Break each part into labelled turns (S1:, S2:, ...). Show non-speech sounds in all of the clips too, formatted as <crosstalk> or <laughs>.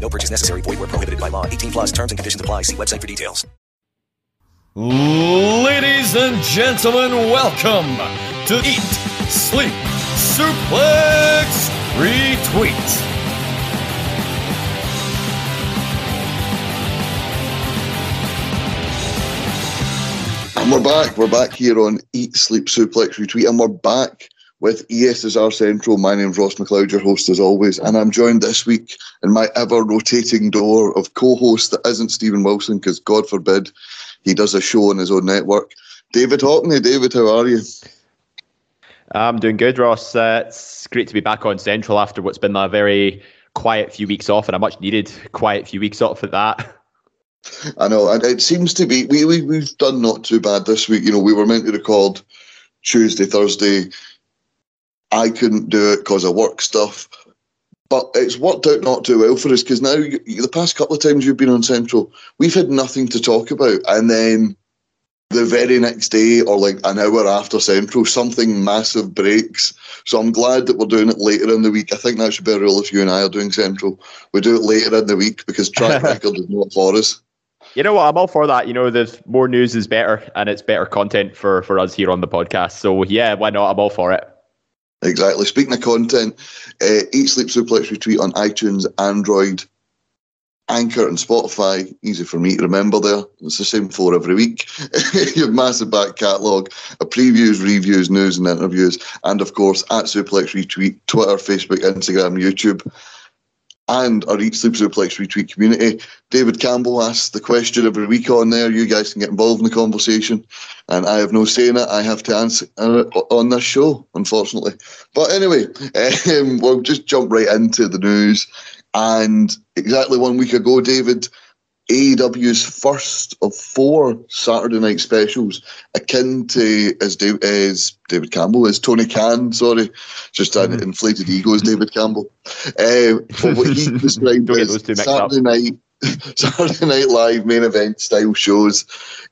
S1: No purchase necessary. Void where prohibited by law. 18 plus terms and conditions apply. See website for details.
S2: Ladies and gentlemen, welcome to Eat, Sleep, Suplex, Retweet.
S3: And we're back. We're back here on Eat, Sleep, Suplex, Retweet, and we're back with ESSR Central. My name's Ross McLeod, your host as always, and I'm joined this week in my ever rotating door of co-host that isn't Stephen Wilson, because God forbid he does a show on his own network. David Hockney. David, how are you?
S4: I'm doing good, Ross. Uh, it's great to be back on Central after what's been a very quiet few weeks off and a much needed quiet few weeks off at that.
S3: I know, and it seems to be we, we we've done not too bad this week. You know, we were meant to record Tuesday, Thursday. I couldn't do it because of work stuff, but it's worked out not too well for us because now you, the past couple of times you've been on Central, we've had nothing to talk about, and then the very next day or like an hour after Central, something massive breaks. So I'm glad that we're doing it later in the week. I think that should be a rule if you and I are doing Central. We do it later in the week because track <laughs> record is not for us.
S4: You know what? I'm all for that. You know, there's more news is better, and it's better content for for us here on the podcast. So yeah, why not? I'm all for it.
S3: Exactly. Speaking of content, uh, Eat Sleep Suplex Retweet on iTunes, Android, Anchor, and Spotify. Easy for me to remember there. It's the same for every week. <laughs> you have massive back catalogue, a previews, reviews, news, and interviews, and of course at Suplex Retweet, Twitter, Facebook, Instagram, YouTube and our Eat Sleep Suplex retweet community. David Campbell asks the question every week on there. You guys can get involved in the conversation, and I have no say in it. I have to answer uh, on this show, unfortunately. But anyway, <laughs> um, we'll just jump right into the news. And exactly one week ago, David, AEW's first of four Saturday night specials, akin to as, Dave, as David Campbell, as Tony Khan, sorry, just an mm. inflated ego as David Campbell. Uh, for what he <laughs> described as Saturday night, <laughs> Saturday Night Live main event style shows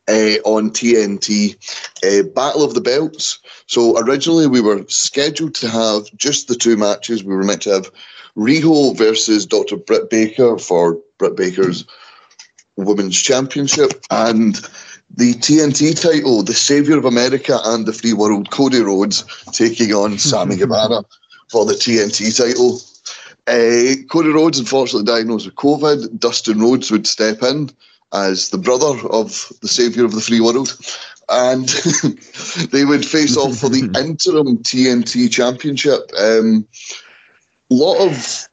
S3: uh, on TNT. Uh, Battle of the Belts. So originally we were scheduled to have just the two matches. We were meant to have Riho versus Dr. Britt Baker for Britt Baker's. Mm Women's Championship and the TNT title, the Savior of America and the Free World, Cody Rhodes taking on <laughs> Sammy Guevara for the TNT title. Uh, Cody Rhodes, unfortunately diagnosed with COVID. Dustin Rhodes would step in as the brother of the Savior of the Free World. And <laughs> they would face off for the <laughs> interim TNT Championship. A um, lot of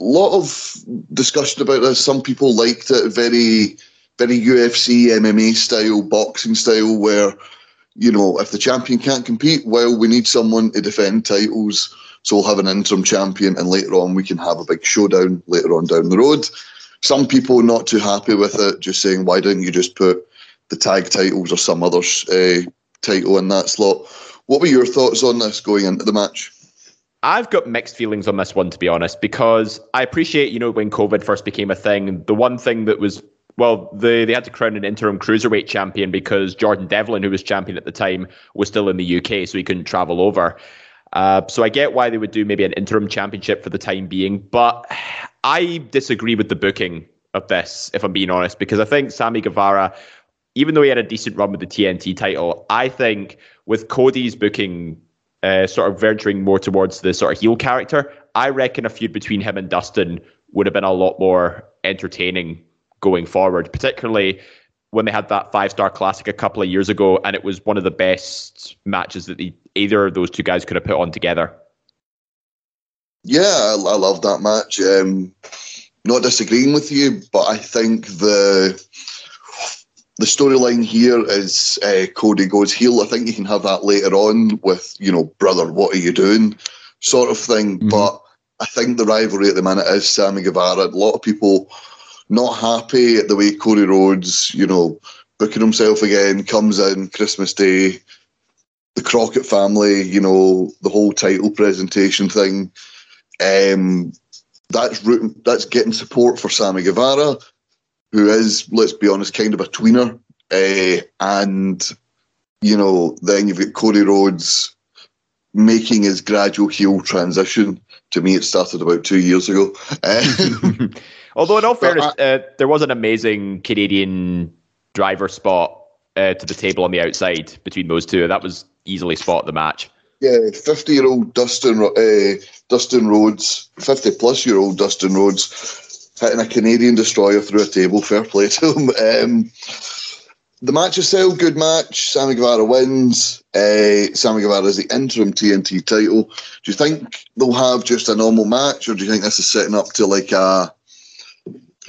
S3: lot of discussion about this. Some people liked it very, very UFC, MMA style, boxing style, where, you know, if the champion can't compete, well, we need someone to defend titles. So we'll have an interim champion, and later on, we can have a big showdown later on down the road. Some people not too happy with it, just saying, why didn't you just put the tag titles or some other uh, title in that slot? What were your thoughts on this going into the match?
S4: I've got mixed feelings on this one, to be honest, because I appreciate, you know, when COVID first became a thing, the one thing that was, well, they, they had to crown an interim cruiserweight champion because Jordan Devlin, who was champion at the time, was still in the UK, so he couldn't travel over. Uh, so I get why they would do maybe an interim championship for the time being, but I disagree with the booking of this, if I'm being honest, because I think Sammy Guevara, even though he had a decent run with the TNT title, I think with Cody's booking uh, sort of venturing more towards the sort of heel character, I reckon a feud between him and Dustin would have been a lot more entertaining going forward, particularly when they had that five star classic a couple of years ago, and it was one of the best matches that the, either of those two guys could have put on together.
S3: Yeah, I, I love that match. Um, not disagreeing with you, but I think the the storyline here is uh, Cody goes heel. I think you can have that later on with you know, brother, what are you doing, sort of thing. Mm-hmm. But I think the rivalry at the minute is Sammy Guevara. A lot of people not happy at the way Cody Rhodes, you know, booking himself again, comes in Christmas Day, the Crockett family, you know, the whole title presentation thing. Um, that's rooting, that's getting support for Sammy Guevara, who is, let's be honest, kind of a tweener. Uh, and, you know, then you've got Cody Rhodes making his gradual heel transition. To me, it started about two years ago. <laughs> <laughs>
S4: Although, in all fairness, I, uh, there was an amazing Canadian driver spot uh, to the table on the outside between those two. That was easily spot the match.
S3: Yeah, fifty-year-old Dustin uh, Dustin Rhodes, fifty-plus-year-old Dustin Rhodes, hitting a Canadian destroyer through a table. Fair play to him. Um, the match itself, good match. Sammy Guevara wins. Uh, Sammy Guevara is the interim TNT title. Do you think they'll have just a normal match, or do you think this is setting up to like a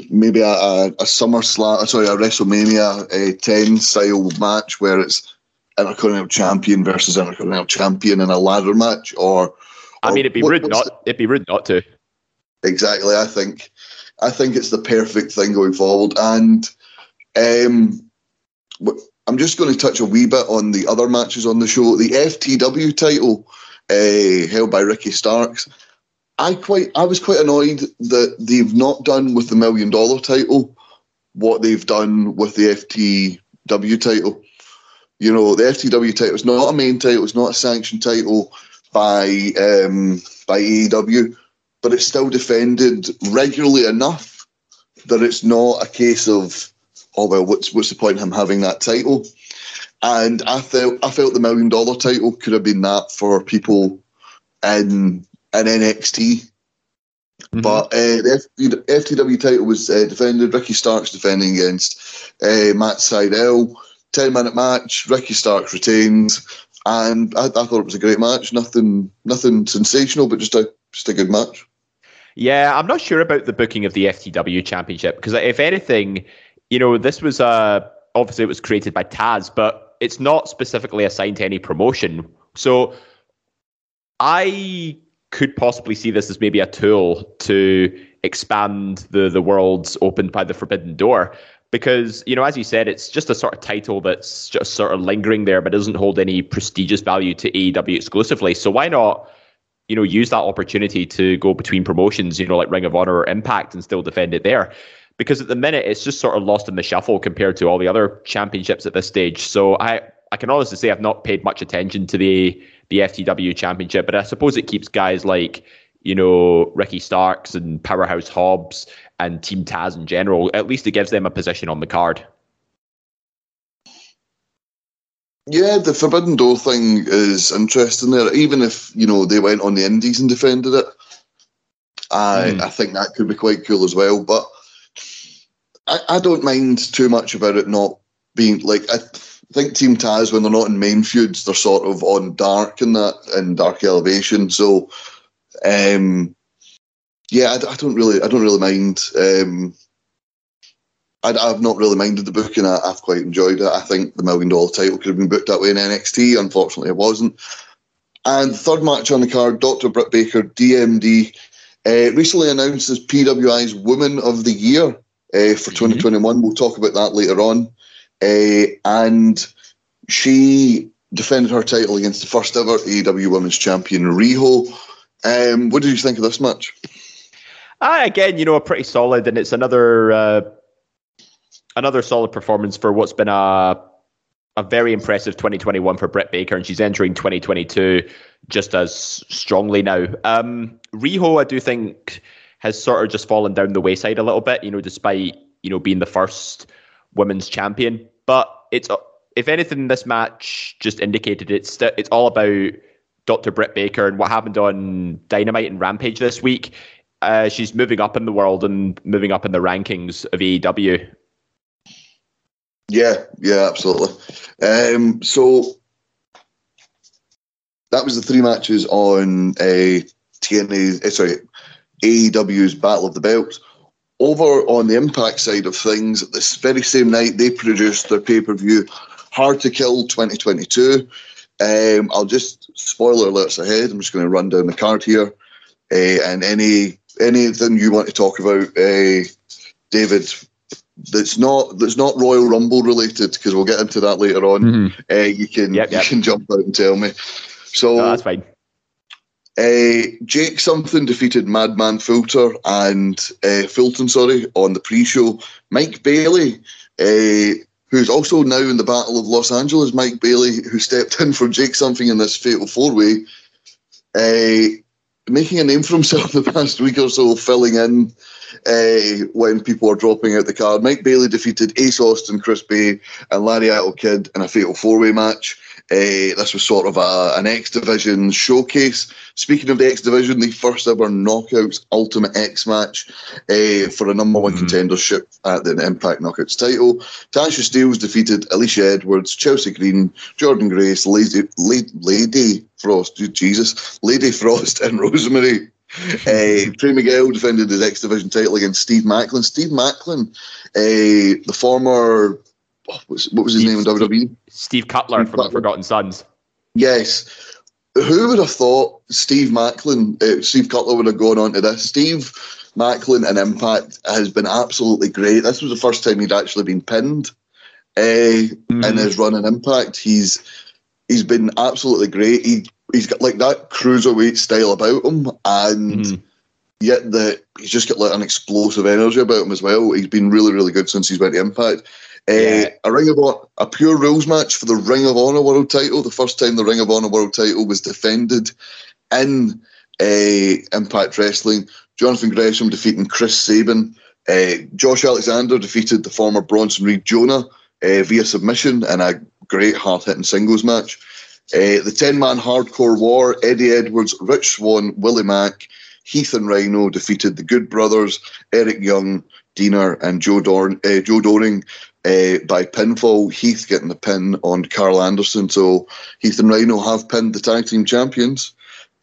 S3: maybe a, a, a SummerSlam, sorry, a WrestleMania uh, 10 style match where it's Intercontinental Champion versus Intercontinental Champion in a ladder match, or, or
S4: I mean, it'd be what, rude not. The, it'd be rude not to.
S3: Exactly, I think, I think it's the perfect thing going forward, and um, I'm just going to touch a wee bit on the other matches on the show. The FTW title, uh, held by Ricky Starks. I quite I was quite annoyed that they've not done with the million dollar title what they've done with the FTW title. You know, the FTW title is not a main title, it's not a sanctioned title by um, by AEW, but it's still defended regularly enough that it's not a case of oh well, what's what's the point of him having that title? And I felt I felt the million dollar title could have been that for people in in NXT. Mm-hmm. But uh, the FTW title was uh, defended. Ricky Starks defending against uh, Matt Sydal. 10 minute match. Ricky Starks retains. And I, I, thought it was a great match. Nothing nothing sensational, but just a, just a good match.
S4: Yeah, I'm not sure about the booking of the FTW championship because, if anything, you know, this was uh, obviously it was created by Taz, but it's not specifically assigned to any promotion. So I could possibly see this as maybe a tool to expand the the worlds opened by the forbidden door because you know as you said it's just a sort of title that's just sort of lingering there but doesn't hold any prestigious value to AEW exclusively so why not you know use that opportunity to go between promotions you know like Ring of Honor or Impact and still defend it there because at the minute it's just sort of lost in the shuffle compared to all the other championships at this stage so I I can honestly say I've not paid much attention to the the FTW championship, but I suppose it keeps guys like you know Ricky Starks and Powerhouse Hobbs and Team Taz in general. At least it gives them a position on the card.
S3: Yeah, the Forbidden Door thing is interesting there. Even if you know they went on the Indies and defended it, I mm. I think that could be quite cool as well. But I, I don't mind too much about it not being like I think Team Taz when they're not in main feuds, they're sort of on dark and that and dark elevation. So, um, yeah, I, I, don't really, I don't really mind. Um, I, have not really minded the book, and I, have quite enjoyed it. I think the million dollar title could have been booked that way in NXT. Unfortunately, it wasn't. And third match on the card, Dr. Britt Baker, DMD, uh, recently announced as PWI's Woman of the Year uh, for 2021. Mm-hmm. We'll talk about that later on. Uh, and she defended her title against the first ever AEW Women's Champion, Riho. Um, what did you think of this match?
S4: Uh, again, you know, a pretty solid, and it's another uh, another solid performance for what's been a a very impressive 2021 for Britt Baker, and she's entering 2022 just as strongly now. Um, Riho, I do think, has sort of just fallen down the wayside a little bit. You know, despite you know being the first women's champion. But it's if anything, this match just indicated it's it's all about Dr. Britt Baker and what happened on Dynamite and Rampage this week uh, she's moving up in the world and moving up in the rankings of AEW.
S3: Yeah, yeah, absolutely. Um, so that was the three matches on a uh, TNA, uh, sorry, AEW's Battle of the Belts. Over on the Impact side of things, this very same night they produced their pay per view, Hard to Kill 2022. Um, I'll just spoiler alerts ahead. I'm just going to run down the card here, uh, and any anything you want to talk about, uh, David, that's not that's not Royal Rumble related because we'll get into that later on. Mm-hmm. Uh, you can yep, yep. you can jump out and tell me. So
S4: no, that's fine.
S3: Uh, Jake something defeated Madman Filter and uh, Fulton, sorry, on the pre-show. Mike Bailey, uh, who's also now in the Battle of Los Angeles, Mike Bailey, who stepped in for Jake something in this fatal four-way, making a name for himself <laughs> the past week or so, filling in uh, when people are dropping out the card. Mike Bailey defeated Ace Austin, Chris Bey, and Laredo Kid in a fatal four-way match. Uh, this was sort of a, an X Division showcase. Speaking of the X Division, the first ever Knockouts Ultimate X match uh, for a number one mm-hmm. contendership at the Impact Knockouts title. Tasha Steelz defeated Alisha Edwards, Chelsea Green, Jordan Grace, Lady, Lady, Lady Frost, Jesus, Lady Frost, and <laughs> Rosemary. uh, Trey Miguel defended his X Division title against Steve Maclin. Steve Maclin, uh, the former what was, what was his Steve, name in WWE?
S4: Steve Cutler Steve from Cutler. Forgotten Sons.
S3: Yes. Who would have thought Steve Maclin, uh, Steve Cutler would have gone on to this? Steve Maclin and Impact has been absolutely great. This was the first time he'd actually been pinned uh, mm. in his run in Impact. He's he's been absolutely great. He he's got like that cruiserweight style about him, and mm. yet the he's just got like an explosive energy about him as well. He's been really really good since he's went to Impact. Uh, a Ring of Honor, a pure rules match for the Ring of Honor World Title. The first time the Ring of Honor World Title was defended in uh, Impact Wrestling. Jonathan Gresham defeating Chris Sabin. Uh, Josh Alexander defeated the former Bronson Reed Jonah uh, via submission in a great hard hitting singles match. Uh, the 10 man hardcore war, Eddie Edwards, Rich Swann, Willie Mack, Heath and Rhino defeated the Good Brothers, Eric Young, Deaner, and Joe, Dorn, uh, Joe Doering uh, by pinfall. Heath getting the pin on Carl Anderson. So Heath and Rhino have pinned the tag team champions.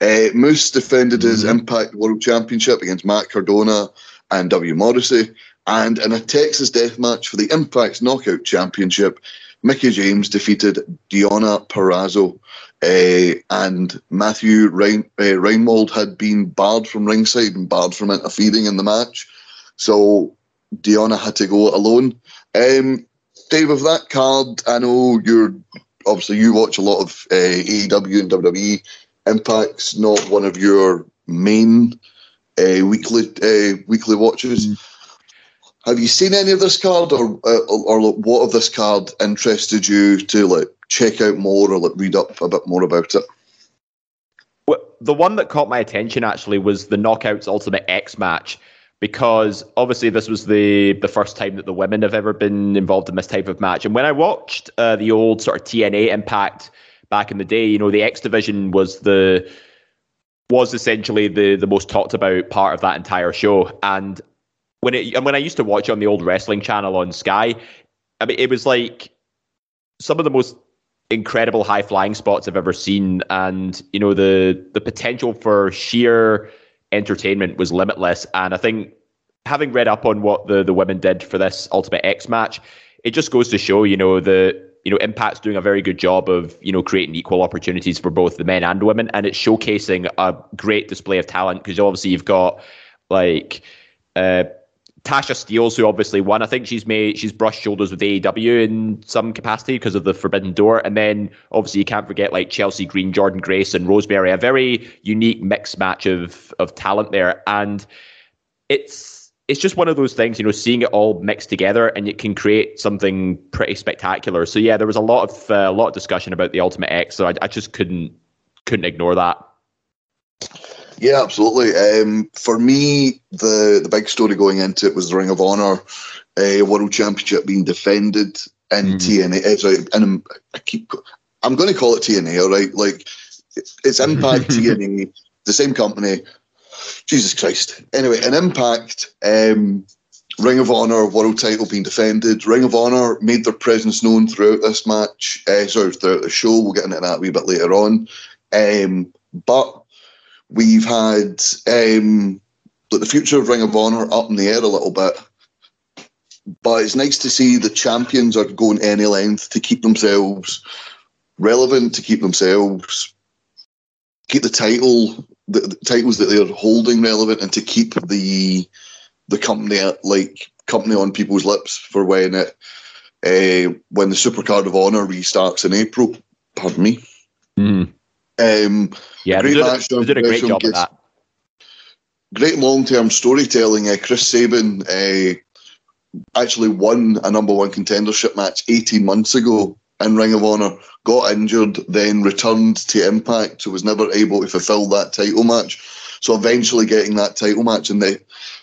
S3: Uh, Moose defended mm-hmm. his Impact World Championship against Matt Cardona and W. Morrissey. And in a Texas death match for the Impact Knockout Championship, Mickie James defeated Deonna Purrazzo. Uh, and Matthew Rein, uh, Rehwoldt had been barred from ringside and barred from interfering in the match. So Deonna had to go alone. Um, Dave, of that card, I know you're obviously you watch a lot of uh, AEW and WWE. Impact's not one of your main uh, weekly uh, weekly watches. Mm. Have you seen any of this card, or, uh, or or what of this card interested you to like check out more or like read up a bit more about it?
S4: Well, the one that caught my attention actually was the Knockouts Ultimate X match because obviously this was the the first time that the women have ever been involved in this type of match. And when I watched uh, the old sort of TNA Impact back in the day, you know, the X Division was the was essentially the the most talked about part of that entire show. And when it and when I used to watch on the old wrestling channel on Sky, I mean, it was like some of the most incredible high flying spots I've ever seen, and you know the the potential for sheer entertainment was limitless. And I think having read up on what the, the women did for this Ultimate X match, it just goes to show, you know, the you know, Impact's doing a very good job of, you know, creating equal opportunities for both the men and women. And it's showcasing a great display of talent because obviously you've got like uh Tasha Steelz, who obviously won. I think she's made she's brushed shoulders with AEW in some capacity because of the Forbidden Door. And then obviously you can't forget like Chelsea Green, Jordan Grace, and Rosemary. A very unique mixed match of of talent there. And it's it's just one of those things, you know, seeing it all mixed together and it can create something pretty spectacular. So yeah, there was a lot of uh, a lot of discussion about the Ultimate X. So I, I just couldn't couldn't ignore that.
S3: Yeah, absolutely. Um, for me, the the big story going into it was the Ring of Honor uh, World Championship being defended in mm. TNA. Uh, sorry, and I keep I'm going to call it TNA. All right, like it's Impact <laughs> TNA, the same company. Jesus Christ. Anyway, an Impact, um, Ring of Honor world title being defended. Ring of Honor made their presence known throughout this match. Uh, sorry, throughout the show. We'll get into that a wee bit later on. Um, but we've had um, the future of Ring of Honor up in the air a little bit. But it's nice to see the champions are going any length to keep themselves relevant, to keep themselves keep the title, the, the titles that they're holding relevant, and to keep the the company like company on people's lips for when it uh, when the Supercard of Honor restarts in April. Pardon me.
S4: Mm.
S3: Um,
S4: yeah, great match. Did, did a great job of that.
S3: Great long term storytelling. Uh, Chris Sabin uh, actually won a number one contendership match 18 months ago in Ring of Honor, got injured, then returned to Impact, so was never able to fulfill that title match. So eventually getting that title match, and the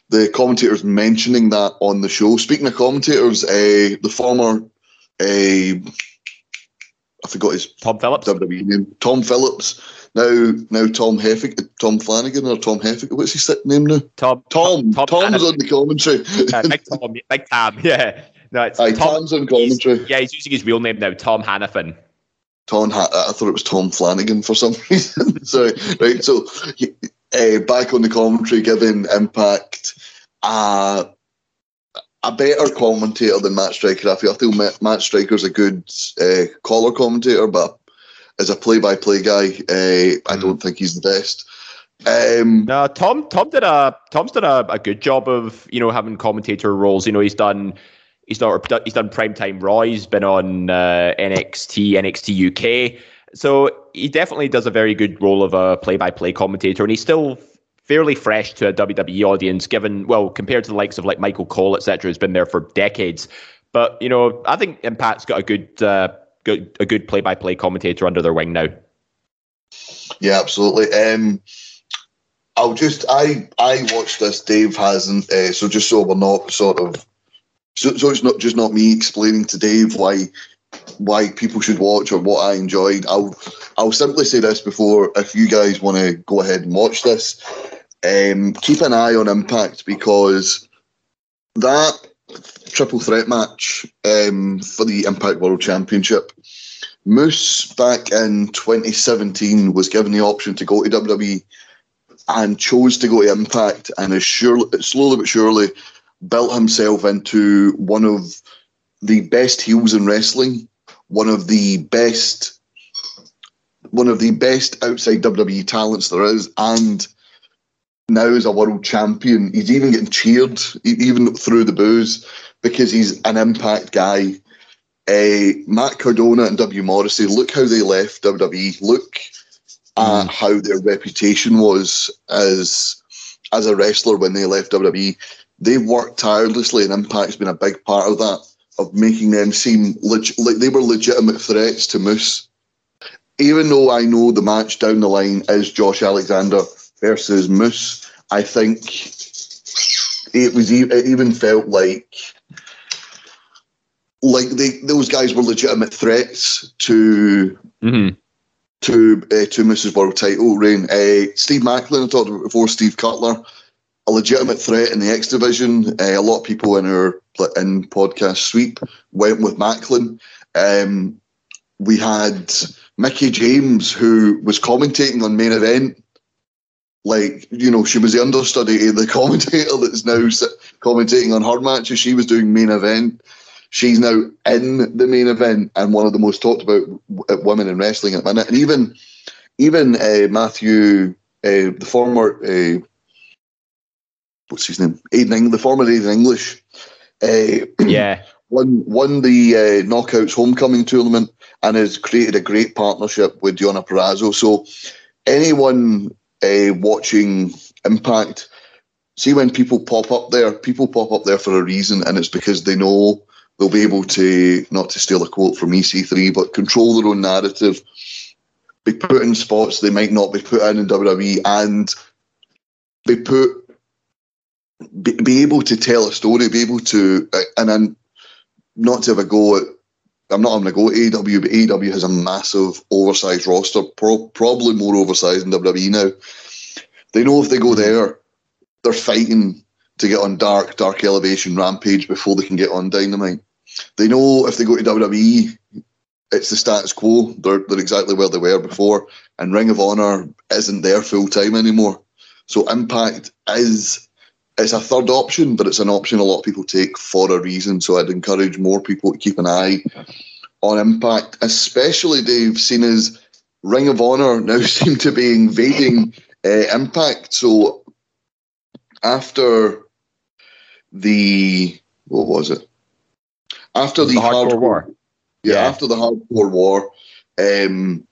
S3: the commentators mentioning that on the show. Speaking of commentators, uh, the former, uh, forgot his
S4: Tom Phillips
S3: WWE name, Tom Phillips. Now, now Tom Heffick, Tom Flanagan or Tom Heffick. What's his name now?
S4: Tom.
S3: Tom. Tom Tom's on the commentary.
S4: Uh, big <laughs> Tom. Big Tom. Yeah. No, it's
S3: Aye,
S4: Tom,
S3: Tom's on commentary.
S4: He's, yeah, he's using his real name now, Tom Hannifan.
S3: Tom, ha- I thought it was Tom Flanagan for some <laughs> reason. <laughs> Sorry, right. So, uh, back on the commentary, giving Impact uh, a better commentator than Matt Striker. I feel, I feel Matt, Striker's a good uh, caller commentator, but as a play-by-play guy, uh, I
S4: Mm.
S3: don't think he's the best. Um,
S4: No, Tom. Tom did a Tom's done a, a good job of you know having commentator roles. You know, he's done he's done he's done primetime Raw. He's been on uh, NXT, NXT UK. So he definitely does a very good role of a play-by-play commentator, and he's still fairly fresh to a WWE audience, given well compared to the likes of like Michael Cole, etc., who's been there for decades. But you know, I think Impact's got a good, uh, good a good play-by-play commentator under their wing now.
S3: Yeah, absolutely. Um, I'll just I I watched this. Dave hasn't, uh, so just so we're not sort of so, so it's not just not me explaining to Dave why why people should watch or what I enjoyed. I'll I'll simply say this before if you guys want to go ahead and watch this, um, keep an eye on Impact because that triple threat match um, for the Impact World Championship. Moose back in 2017 was given the option to go to WWE and chose to go to Impact and has surely, slowly but surely built himself into one of the best heels in wrestling, one of the best, one of the best outside WWE talents there is, and now is a world champion. He's even getting cheered, even through the booze, because he's an Impact guy. Uh, Matt Cardona and W Morrissey, look how they left WWE. Look at how their reputation was as as a wrestler when they left WWE. They worked tirelessly, and Impact's been a big part of that, of making them seem leg- like they were legitimate threats to Moose. Even though I know the match down the line is Josh Alexander versus Moose, I think it was it even felt like like they those guys were legitimate threats to
S4: Mm-hmm.
S3: to uh, to Moose's World title reign. Uh, Steve Maclin, I talked about before, Steve Cutler, a legitimate threat in the X division. Uh, a lot of people in our in podcast sweep went with Maclin. Um, we had Mickie James, who was commentating on main event. Like you know, she was the understudy, the <laughs> commentator that's now commentating on her matches. She was doing main event. She's now in the main event and one of the most talked about w- women in wrestling at the minute. And even even uh, Matthew, uh, the former uh, what's his name, Aiden, Eng- the former Aiden English, uh,
S4: Yeah. <clears throat>
S3: won won the uh, Knockouts Homecoming tournament and has created a great partnership with Deonna Purrazzo. So anyone uh, watching Impact, see when people pop up there, people pop up there for a reason, and it's because they know they'll be able to not to steal a quote from EC3, but control their own narrative, be put in spots they might not be put in in WWE, and be put be, be able to tell a story, be able to, uh, and then not to have a go at. I'm not having a go at AEW, but AEW has a massive, oversized roster, pro, probably more oversized than WWE now. They know if they go there, they're fighting to get on Dark, Dark Elevation, Rampage before they can get on Dynamite. They know if they go to WWE, it's the status quo. They're, they're exactly where they were before, and Ring of Honor isn't there full time anymore. So Impact is it's a third option, but it's an option a lot of people take for a reason. So I'd encourage more people to keep an eye on Impact, especially Dave, seen as Ring of Honor <laughs> now seem to be invading uh, Impact. So after the what was it? After the,
S4: The Hardcore
S3: hardcore
S4: War.
S3: yeah,
S4: Yeah.
S3: after the hardcore war, um,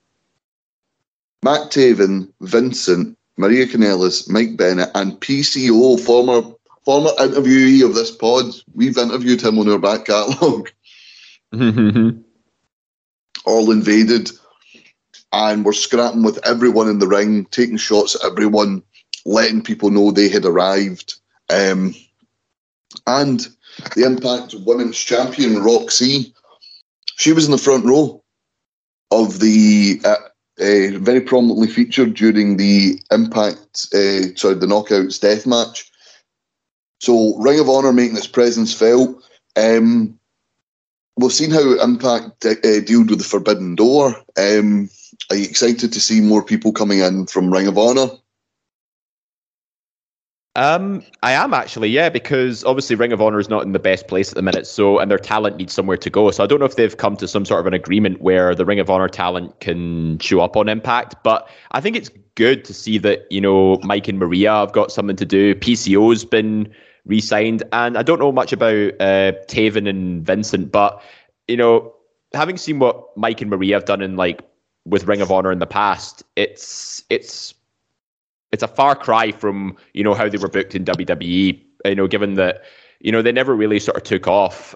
S3: Matt Taven, Vincent, Maria Kanellis, Mike Bennett, and PCO, former former interviewee of this pod, we've interviewed him on our back catalogue, <laughs> all invaded, and were scrapping with everyone in the ring, taking shots at everyone, letting people know they had arrived. Um, and the Impact Women's Champion, Roxy, she was in the front row of the uh, uh, very prominently featured during the Impact, uh, sorry, the Knockouts death match. So Ring of Honor making its presence felt. Um, we've seen how Impact uh, dealt with the Forbidden Door. Um, are you excited to see more people coming in from Ring of Honor?
S4: Um, I am actually, yeah, because obviously Ring of Honor is not in the best place at the minute, so and their talent needs somewhere to go. So I don't know if they've come to some sort of an agreement where the Ring of Honor talent can show up on Impact, but I think it's good to see that you know Mike and Maria have got something to do. PCO's been re-signed, and I don't know much about uh, Taven and Vincent, but you know, having seen what Mike and Maria have done in like with Ring of Honor in the past, it's it's it's a far cry from you know how they were booked in WWE. You know, given that you know they never really sort of took off,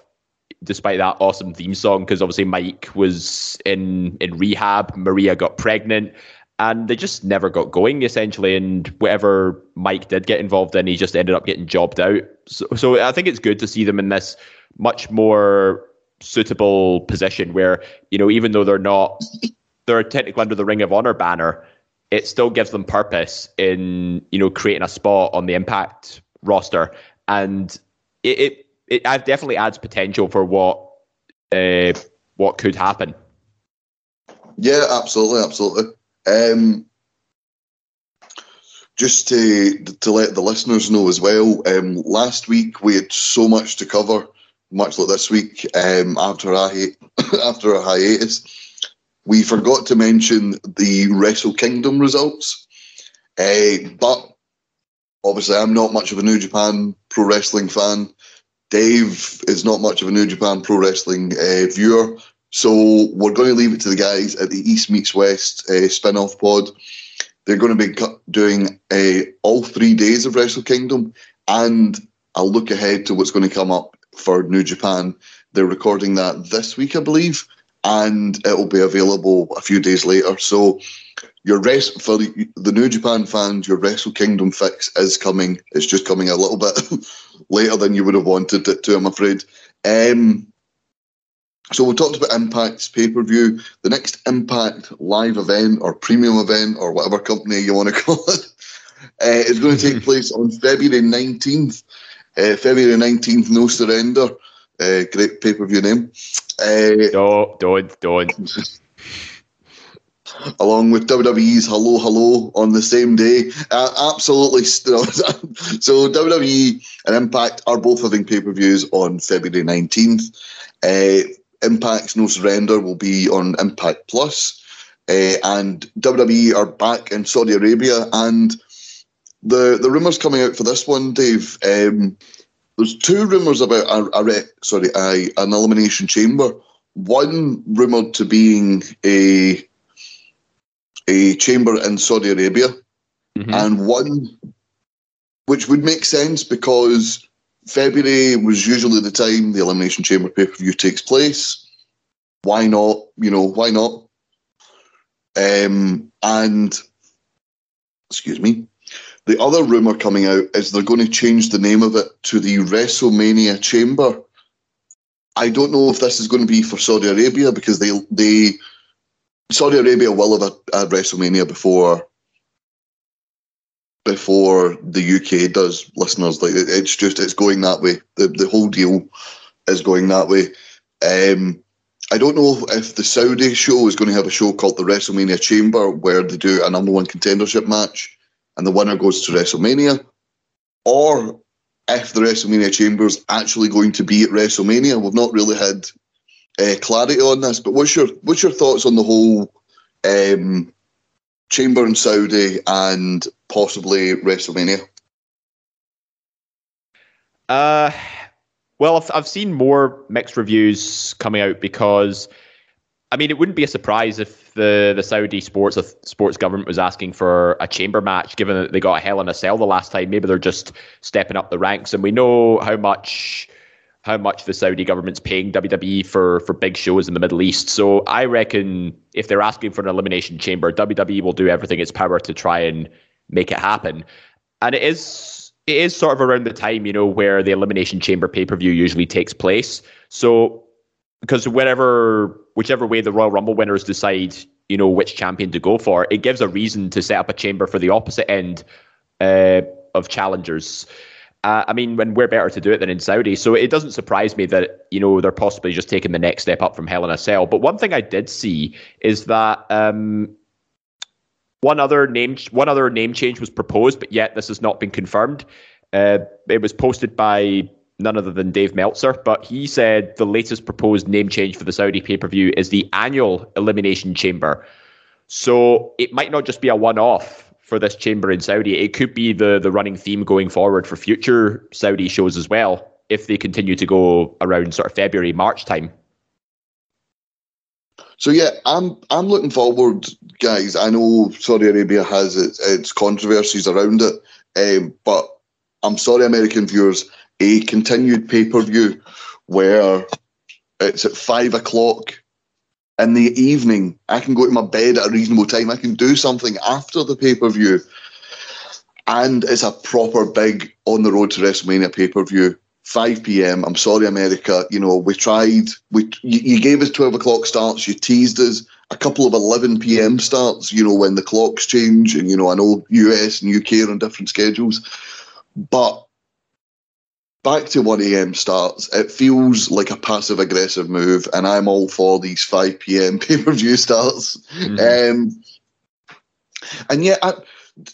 S4: despite that awesome theme song. Because obviously Mike was in in rehab, Maria got pregnant, and they just never got going essentially. And whatever Mike did get involved in, he just ended up getting jobbed out. So, so I think it's good to see them in this much more suitable position where you know even though they're not they're technically under the Ring of Honor banner it still gives them purpose in you know creating a spot on the impact roster and it it, it definitely adds potential for what uh, what could happen
S3: Yeah, absolutely, absolutely. Um, just to to let the listeners know as well, um, last week we had so much to cover, much like this week. Um, after a <laughs> after a hiatus, we forgot to mention the Wrestle Kingdom results. Uh, but obviously, I'm not much of a New Japan Pro Wrestling fan. Dave is not much of a New Japan Pro Wrestling uh, viewer. So we're going to leave it to the guys at the East Meets West uh, spin off pod. They're going to be doing uh, all three days of Wrestle Kingdom, and I'll look ahead to what's going to come up for New Japan. They're recording that this week, I believe, and it'll be available a few days later. So your rest for the, New Japan fans, your Wrestle Kingdom fix is coming. It's just coming a little bit <laughs> later than you would have wanted it to, I'm afraid. Um, so we talked about Impact's pay per view. The next Impact live event or premium event or whatever company you want to <laughs> call it uh, is going to take <laughs> place on February 19th. Uh, February 19th, No Surrender. Uh, great pay per view name. Uh,
S4: don't don't don't <laughs>
S3: along with WWE's Hello Hello on the same day. Uh, absolutely. st- <laughs> so WWE and Impact are both having pay per views on February 19th. Uh, Impact's No Surrender will be on Impact Plus. Uh, and WWE are back in Saudi Arabia. And the, the rumours coming out for this one, Dave, um, there's two rumours about a, a re- sorry, a, an elimination chamber. One rumoured to being a a chamber in Saudi Arabia, and one which would make sense because February was usually the time the Elimination Chamber pay per view takes place. Why not? You know, why not? Um, and excuse me. The other rumor coming out is they're going to change the name of it to the WrestleMania Chamber. I don't know if this is going to be for Saudi Arabia because they they Saudi Arabia will have a, a WrestleMania before before the UK does, listeners. Like it's just it's going that way. The the whole deal is going that way. Um, I don't know if the Saudi show is going to have a show called the WrestleMania Chamber where they do a number one contendership match and the winner goes to WrestleMania, or if the WrestleMania Chamber is actually going to be at WrestleMania. We've not really had uh, clarity on this, but what's your what's your thoughts on the whole um, Chamber in Saudi and possibly WrestleMania?
S4: Uh, well, I've, I've seen more mixed reviews coming out because, I mean, it wouldn't be a surprise if the, the Saudi sports sports government was asking for a chamber match, given that they got a Hell in a Cell the last time. Maybe they're just stepping up the ranks, and we know how much how much the Saudi government's paying WWE for for big shows in the Middle East. So I reckon if they're asking for an elimination chamber, WWE will do everything in its power to try and make it happen. And it is it is sort of around the time, you know, where the Elimination Chamber pay per view usually takes place. So, because wherever, whichever way the Royal Rumble winners decide, you know, which champion to go for, it gives a reason to set up a chamber for the opposite end uh, of challengers. Uh, I mean, when we're better to do it than in Saudi, so it doesn't surprise me that you know they're possibly just taking the next step up from Hell in a Cell. But one thing I did see is that um, one other name one other name change was proposed, but yet this has not been confirmed. Uh, it was posted by none other than Dave Meltzer, but he said the latest proposed name change for the Saudi pay per view is the annual Elimination Chamber. So it might not just be a one off for this chamber in Saudi. It could be the the running theme going forward for future Saudi shows as well, if they continue to go around sort of February March time.
S3: So yeah, I'm I'm looking forward, guys. I know Saudi Arabia has its, its controversies around it, um, but I'm sorry, American viewers, a continued pay per view where it's at five o'clock in the evening. I can go to my bed at a reasonable time. I can do something after the pay per view, and it's a proper big on the road to WrestleMania pay per view 5 p.m. I'm sorry, America. You know, we tried. We you, gave us 12 o'clock starts. You teased us a couple of 11 p.m. starts. You know, when the clocks change, and you know, I know US and UK are on different schedules, but back to 1 a.m. starts. It feels like a passive aggressive move, and I'm all for these 5 p.m. <laughs> pay per view starts. Mm-hmm. Um, and yet, I,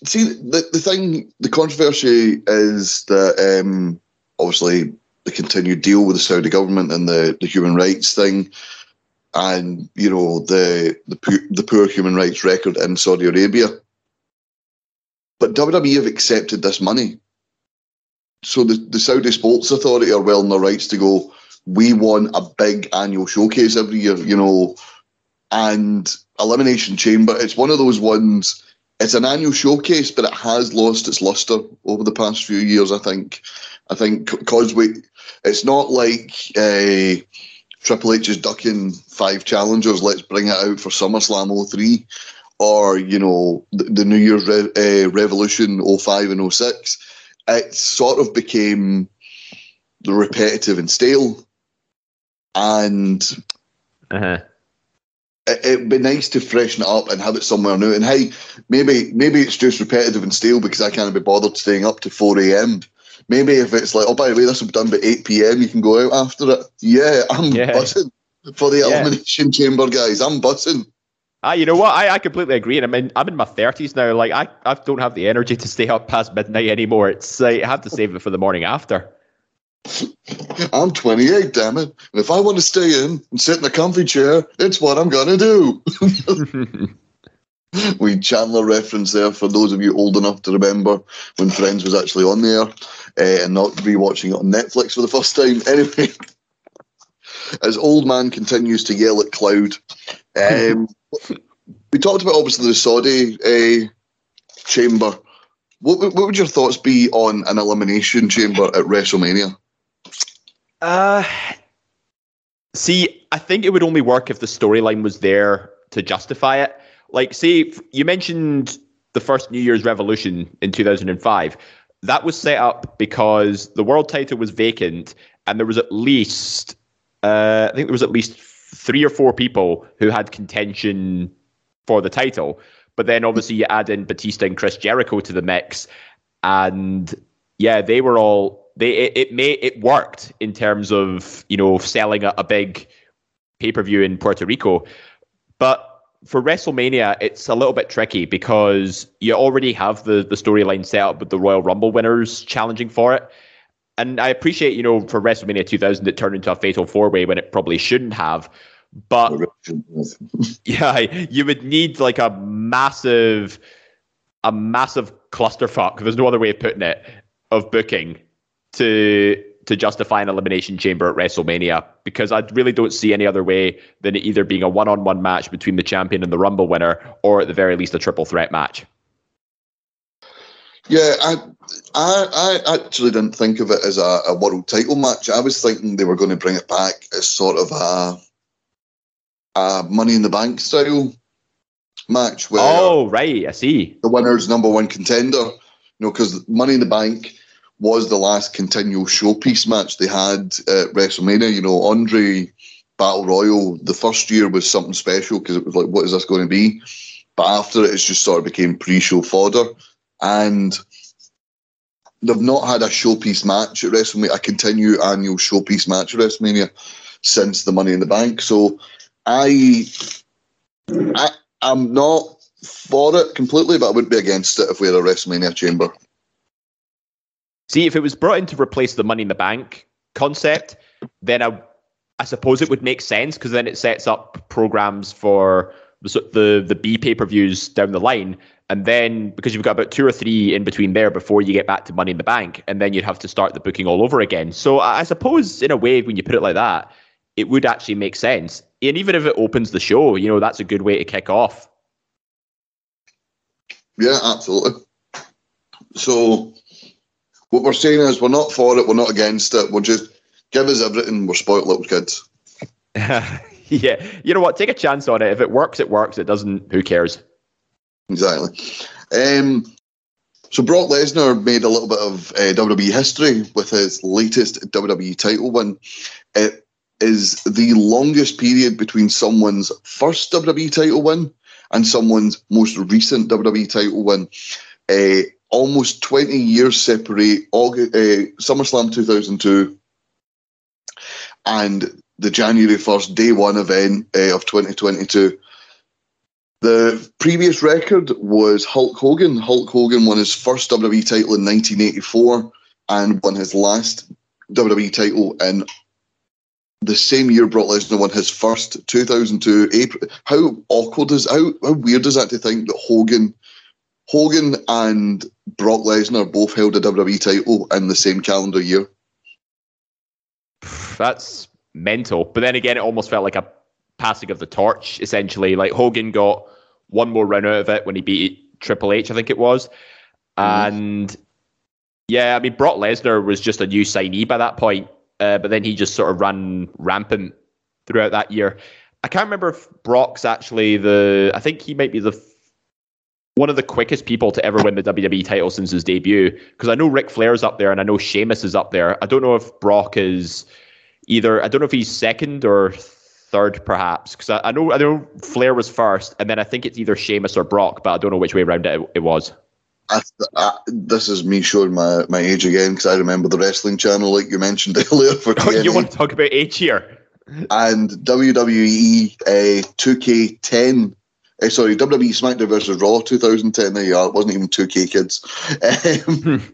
S3: see the the thing, the controversy is that. Um, obviously the continued deal with the Saudi government and the, the human rights thing, and you know the the poor, the poor human rights record in Saudi Arabia. But WWE have accepted this money, so the, the Saudi Sports Authority are well in their rights to go. We want a big annual showcase every year, you know, and Elimination Chamber. It's one of those ones it's an annual showcase, but it has lost its luster over the past few years. I think. I think because we, it's not like uh, Triple H is ducking five challengers. Let's bring it out for SummerSlam 03 or you know the, the New Year's Re- uh, Revolution 05 and 06. It sort of became the repetitive and stale, and.
S4: Uh-huh
S3: it'd be nice to freshen it up and have it somewhere new. And hey, maybe maybe it's just repetitive and stale because I can't be bothered staying up to four a.m. Maybe if it's like, oh, by the way, this will be done by eight p.m. You can go out after it. Yeah, I'm yeah. buzzing for the yeah. elimination chamber, guys. I'm buzzing.
S4: Ah, you know what? I, I completely agree. And I'm in I'm in my thirties now. Like I, I don't have the energy to stay up past midnight anymore. It's uh, I have to save it for the morning after. <laughs>
S3: I'm 28, damn it. And if I want to stay in and sit in a comfy chair, it's what I'm going to do. <laughs> we Chandler reference there for those of you old enough to remember when Friends was actually on there uh, and not rewatching it on Netflix for the first time. <laughs> Anyway, as Old Man continues to yell at Cloud, um, we talked about obviously the Saudi uh, chamber. What, what would your thoughts be on an elimination chamber at WrestleMania?
S4: Uh, see, I think it would only work if the storyline was there to justify it. Like, see, you mentioned the first New Year's Revolution in 2005. That was set up because the world title was vacant, and there was at least, uh, I think there was at least three or four people who had contention for the title. But then obviously you add in Batista and Chris Jericho to the mix, and yeah, they were all they it, it may it worked in terms of you know selling a, a big pay per view in Puerto Rico, but for WrestleMania, it's a little bit tricky because you already have the the storyline set up with the Royal Rumble winners challenging for it. And I appreciate, you know, for WrestleMania 2000, it turned into a fatal four way when it probably shouldn't have. But <laughs> yeah, you would need like a massive, a massive clusterfuck. There's no other way of putting it of booking to to justify an elimination chamber at WrestleMania because I really don't see any other way than it either being a one on one match between the champion and the Rumble winner, or at the very least a triple threat match.
S3: Yeah, I, I, I actually didn't think of it as a, a world title match. I was thinking they were going to bring it back as sort of a, a Money in the Bank style match. Where
S4: oh, right, I see.
S3: The winner's number one contender. You know, because Money in the Bank was the last continual showpiece match they had at WrestleMania. You know, Andre Battle Royal, the first year was something special because it was like, what is this going to be? But after it, it's just sort of became pre show fodder. And they've not had a showpiece match at WrestleMania, a continued annual showpiece match at WrestleMania since the Money in the Bank. So I, I I'm not for it completely, but I wouldn't be against it if we had a WrestleMania chamber.
S4: See, if it was brought in to replace the Money in the Bank concept, then I, I suppose it would make sense because then it sets up programs for the the, the B pay per views down the line, and then because you've got about two or three in between there before you get back to Money in the Bank, and then you'd have to start the booking all over again. So I suppose in a way, when you put it like that, it would actually make sense. And even if it opens the show, you know, that's a good way to kick off.
S3: Yeah, absolutely. So what we're saying is we're not for it, we're not against it. We're just give us everything. We're spoiled little kids. <laughs>
S4: yeah, you know what? Take a chance on it. If it works, it works. It doesn't. Who cares?
S3: Exactly. Um, so Brock Lesnar made a little bit of uh, WWE history with his latest WWE title win. It is the longest period between someone's first WWE title win and someone's most recent WWE title win. Uh, almost 20 years separate August, uh, SummerSlam 2002 and the January 1st day one event uh, of 2022. The previous record was Hulk Hogan. Hulk Hogan won his first WWE title in 1984 and won his last WWE title in the same year Brock Lesnar won his first 2002 April. How awkward is how, how weird is that to think that Hogan Hogan and Brock Lesnar both held a WWE title in the same calendar year.
S4: That's mental. But then again, it almost felt like a passing of the torch, essentially. Like Hogan got one more run out of it when he beat Triple H, I think it was. Mm. And yeah, I mean, Brock Lesnar was just a new signee by that point, uh, but then he just sort of ran rampant throughout that year. I can't remember if Brock's actually the. I think he might be the one of the quickest people to ever win the WWE title since his debut. Because I know Ric Flair's up there and I know Sheamus is up there. I don't know if Brock is either. I don't know if he's second or third, perhaps. Because I, I, know I know Flair was first, and then I think it's either Sheamus or Brock, but I don't know which way around it, it was.
S3: I, I, this is me showing my, my age again because I remember the wrestling channel like you mentioned <laughs> earlier. For
S4: oh, you want to talk about age here?
S3: And WWE uh, 2K10 uh, sorry, WWE SmackDown versus Raw 2010. There you are. It wasn't even 2K kids. <laughs> Um,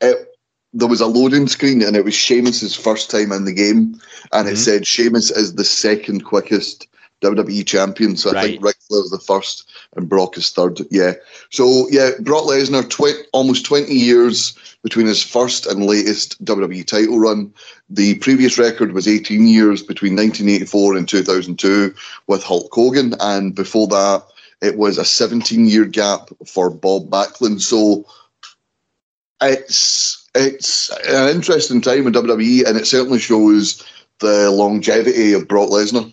S3: it, there was a loading screen and it was Sheamus's first time in the game, and mm-hmm. it said Sheamus is the second quickest WWE champion. So I right. think Ric Flair's the first and Brock is third. Yeah. So yeah, Brock Lesnar, tw- almost 20 years between his first and latest WWE title run. The previous record was 18 years between 1984 and 2002 with Hulk Hogan, and before that, it was a 17 year gap for Bob Backlund. So it's it's an interesting time in WWE, and it certainly shows the longevity of Brock Lesnar.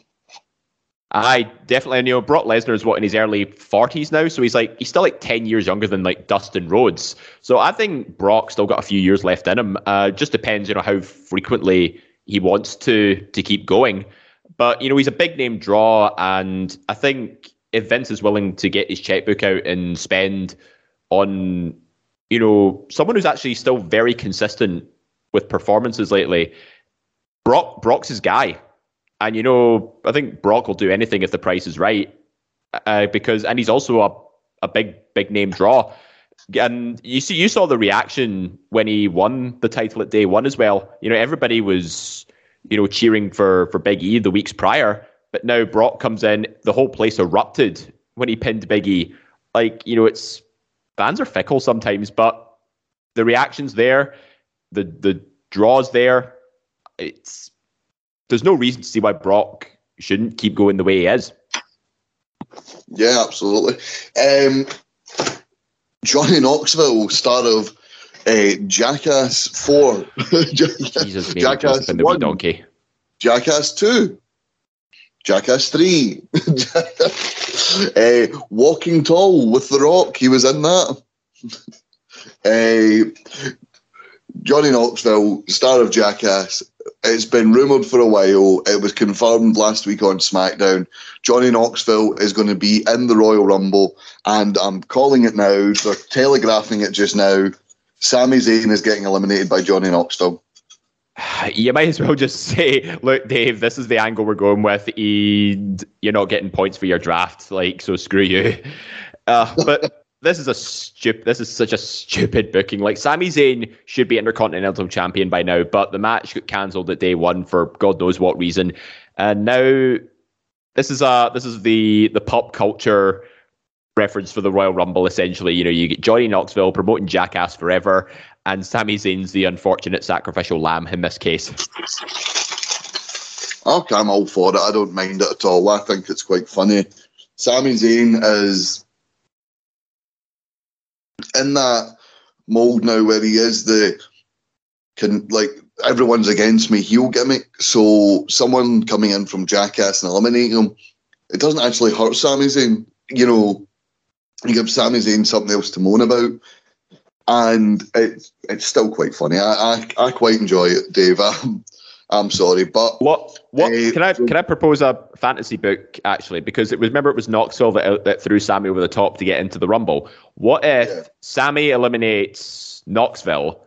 S4: I definitely. You know, Brock Lesnar is what in his early forties now, so he's like he's still like ten years younger than like Dustin Rhodes. So I think Brock still got a few years left in him. Uh, just depends, you know, how frequently he wants to to keep going. But you know, he's a big name draw, and I think if Vince is willing to get his checkbook out and spend on, you know, someone who's actually still very consistent with performances lately, Brock Brock's his guy. And you know, I think Brock will do anything if the price is right, uh, because and he's also a a big big name draw. And you see, you saw the reaction when he won the title at day one as well. You know, everybody was you know cheering for for Big E the weeks prior, but now Brock comes in, the whole place erupted when he pinned Big E. Like you know, it's fans are fickle sometimes, but the reactions there, the the draws there, it's there's no reason to see why Brock shouldn't keep going the way he is.
S3: Yeah, absolutely. Um, Johnny Knoxville, star of uh, Jackass 4. <laughs>
S4: Jesus, Jackass 1. Donkey.
S3: Jackass 2. Jackass 3. uh, <laughs> Walking Tall with The Rock. He was in that. uh, <laughs> Johnny Knoxville, star of Jackass, it's been rumoured for a while. It was confirmed last week on SmackDown. Johnny Knoxville is going to be in the Royal Rumble, and I'm calling it now. They're telegraphing it just now. Sami Zayn is getting eliminated by Johnny Knoxville. <sighs>
S4: You might as well just say, "Look, Dave, this is the angle we're going with. and You're not getting points for your draft, like so. Screw you." <laughs> Uh, but <laughs> this is a stupid. This is such a stupid booking. Like Sami Zayn should be Intercontinental Champion by now, but the match got cancelled at day one for God knows what reason, and now this is a this is the the pop culture reference for the Royal Rumble. Essentially, you know, you get Johnny Knoxville promoting Jackass Forever, and Sami Zayn's the unfortunate sacrificial lamb in this case.
S3: Okay, I'm all for it. I don't mind it at all. I think it's quite funny. Sami Zayn is in that mold now where he is the can like everyone's against me heel gimmick. So someone coming in from Jackass and eliminating him, it doesn't actually hurt Sami Zayn. You know, you give Sami Zayn something else to moan about. And it's it's still quite funny. I I, I quite enjoy it, Dave. <laughs> I'm, I'm sorry, but
S4: what what uh, can I can I propose a fantasy book actually? Because it was remember it was Knoxville that that threw Sammy over the top to get into the Rumble. What if yeah. Sami eliminates Knoxville,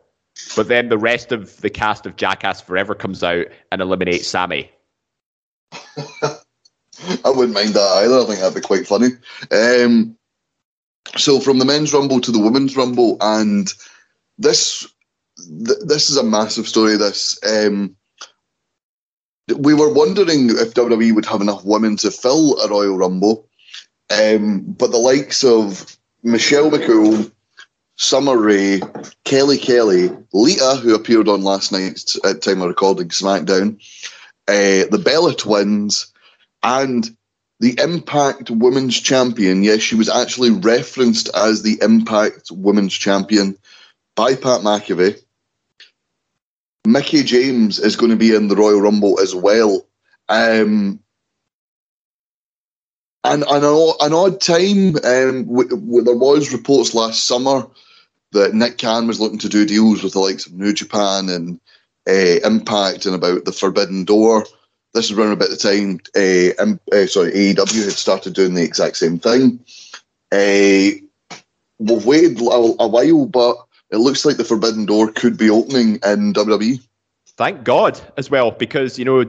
S4: but then the rest of the cast of Jackass Forever comes out and eliminates Sammy? <laughs>
S3: I wouldn't mind that either. I think that'd be quite funny. Um, so from the men's rumble to the women's rumble, and this th- this is a massive story. This um, we were wondering if WWE would have enough women to fill a Royal Rumble, um, but the likes of Michelle McCool, Summer Rae, Kelly Kelly, Lita, who appeared on last night's at time of recording SmackDown, uh, the Bella Twins, and the Impact Women's Champion. Yes, she was actually referenced as the Impact Women's Champion by Pat McAfee. Mickie James is going to be in the Royal Rumble as well. Um, and an, an odd time, um, w- w- there was reports last summer that Nick Khan was looking to do deals with the likes of New Japan and uh, Impact and about the Forbidden Door. This is around about the time uh, uh, sorry AEW had started doing the exact same thing. Uh, we've waited a, a while, but it looks like the Forbidden Door could be opening in WWE.
S4: Thank God as well, because you know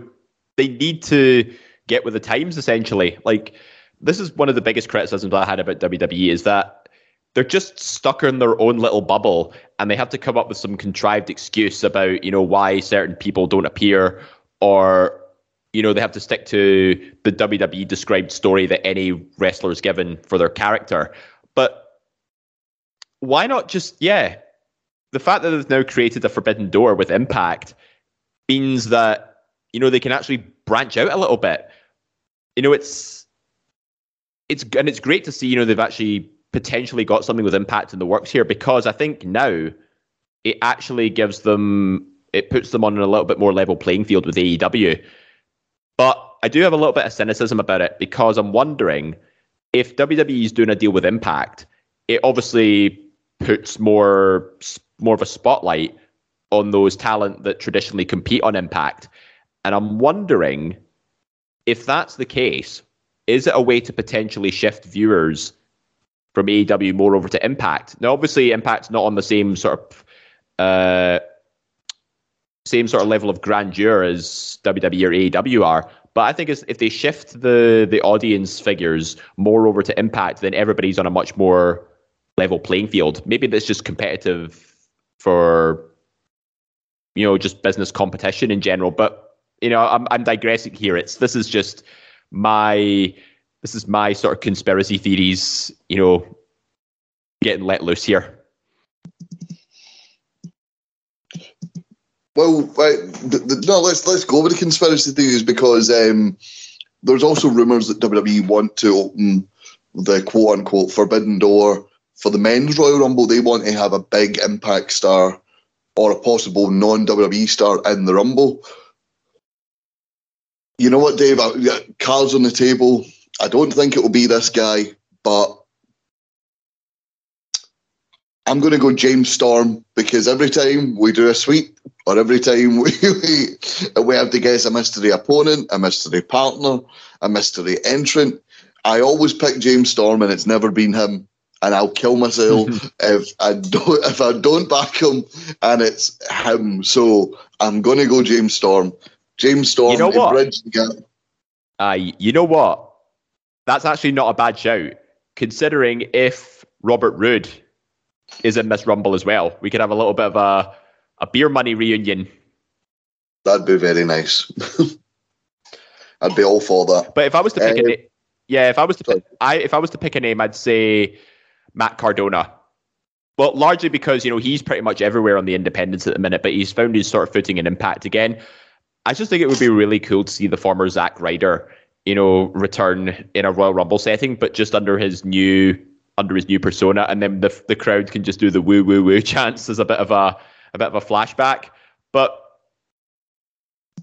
S4: they need to get with the times. Essentially, like this is one of the biggest criticisms I had about WWE is that they're just stuck in their own little bubble, and they have to come up with some contrived excuse about you know why certain people don't appear, or you know they have to stick to the WWE described story that any wrestler is given for their character. But why not just yeah the fact that they've now created a forbidden door with impact means that you know they can actually branch out a little bit you know it's it's and it's great to see you know they've actually potentially got something with impact in the works here because i think now it actually gives them it puts them on a little bit more level playing field with AEW but i do have a little bit of cynicism about it because i'm wondering if WWE is doing a deal with impact it obviously puts more more of a spotlight on those talent that traditionally compete on Impact. And I'm wondering if that's the case, is it a way to potentially shift viewers from AEW more over to Impact? Now, obviously, Impact's not on the same sort of uh, same sort of level of grandeur as WWE or AEW are. But I think if they shift the the audience figures more over to Impact, then everybody's on a much more level playing field. Maybe that's just competitive for you know just business competition in general. But you know, I'm I'm digressing here. It's this is just my this is my sort of conspiracy theories. You know, getting let loose here.
S3: Well, right, the, the, no, let's let's go with the conspiracy theories because um, there's also rumours that WWE want to open the quote unquote forbidden door for the men's Royal Rumble. They want to have a big Impact star or a possible non WWE star in the Rumble. You know what, Dave? I, Cards on the table. I don't think it will be this guy, but I'm going to go James Storm because every time we do a sweep or every time <laughs> we, we, we have to guess a mystery opponent, a mystery partner, a mystery entrant, I always pick James Storm and it's never been him. And I'll kill myself <laughs> if I don't if I don't back him and it's him. So I'm gonna go James Storm. James Storm
S4: you know what?
S3: bridge the gap.
S4: Uh, you know what? That's actually not a bad shout, considering if Robert Roode is in this Rumble as well. We could have a little bit of a, a beer money reunion.
S3: That'd be very nice. <laughs> I'd be all for that.
S4: But if I was to pick uh, a name, yeah, if I was to pick, I if I was to pick a name, I'd say Matt Cardona. Well, largely because you know he's pretty much everywhere on the independents at the minute, but he's found his sort of footing and impact again. I just think it would be really cool to see the former Zack Ryder, you know, return in a Royal Rumble setting, but just under his new under his new persona, and then the the crowd can just do the woo woo woo <laughs> chants as a bit of a a bit of a flashback. But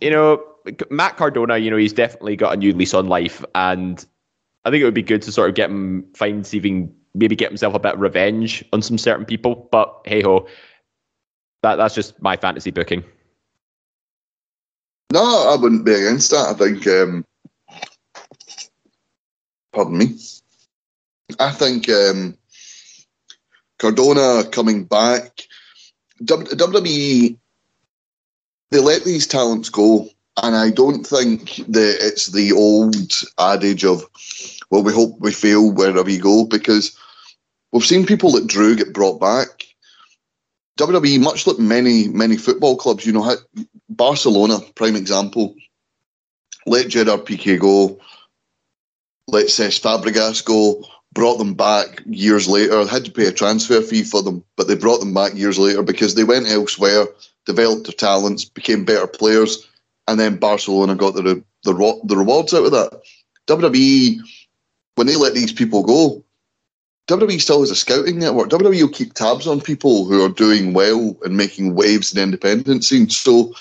S4: you know, Matt Cardona, you know, he's definitely got a new lease on life, and I think it would be good to sort of get him find even maybe get himself a bit of revenge on some certain people. But hey ho, that that's just my fantasy booking.
S3: No, I wouldn't be against that. I think, um, pardon me. I think um, Cardona coming back, WWE, they let these talents go. And I don't think that it's the old adage of, well, we hope we fail wherever we go, because we've seen people that Drew get brought back. WWE, much like many, many football clubs, you know, Barcelona, prime example, let Gerard Piqué go, let Cesc Fabregas go, brought them back years later, had to pay a transfer fee for them, but they brought them back years later because they went elsewhere, developed their talents, became better players, and then Barcelona got the the, the rewards out of that. WWE, when they let these people go, WWE still has a scouting network. WWE will keep tabs on people who are doing well and making waves in independent scene. So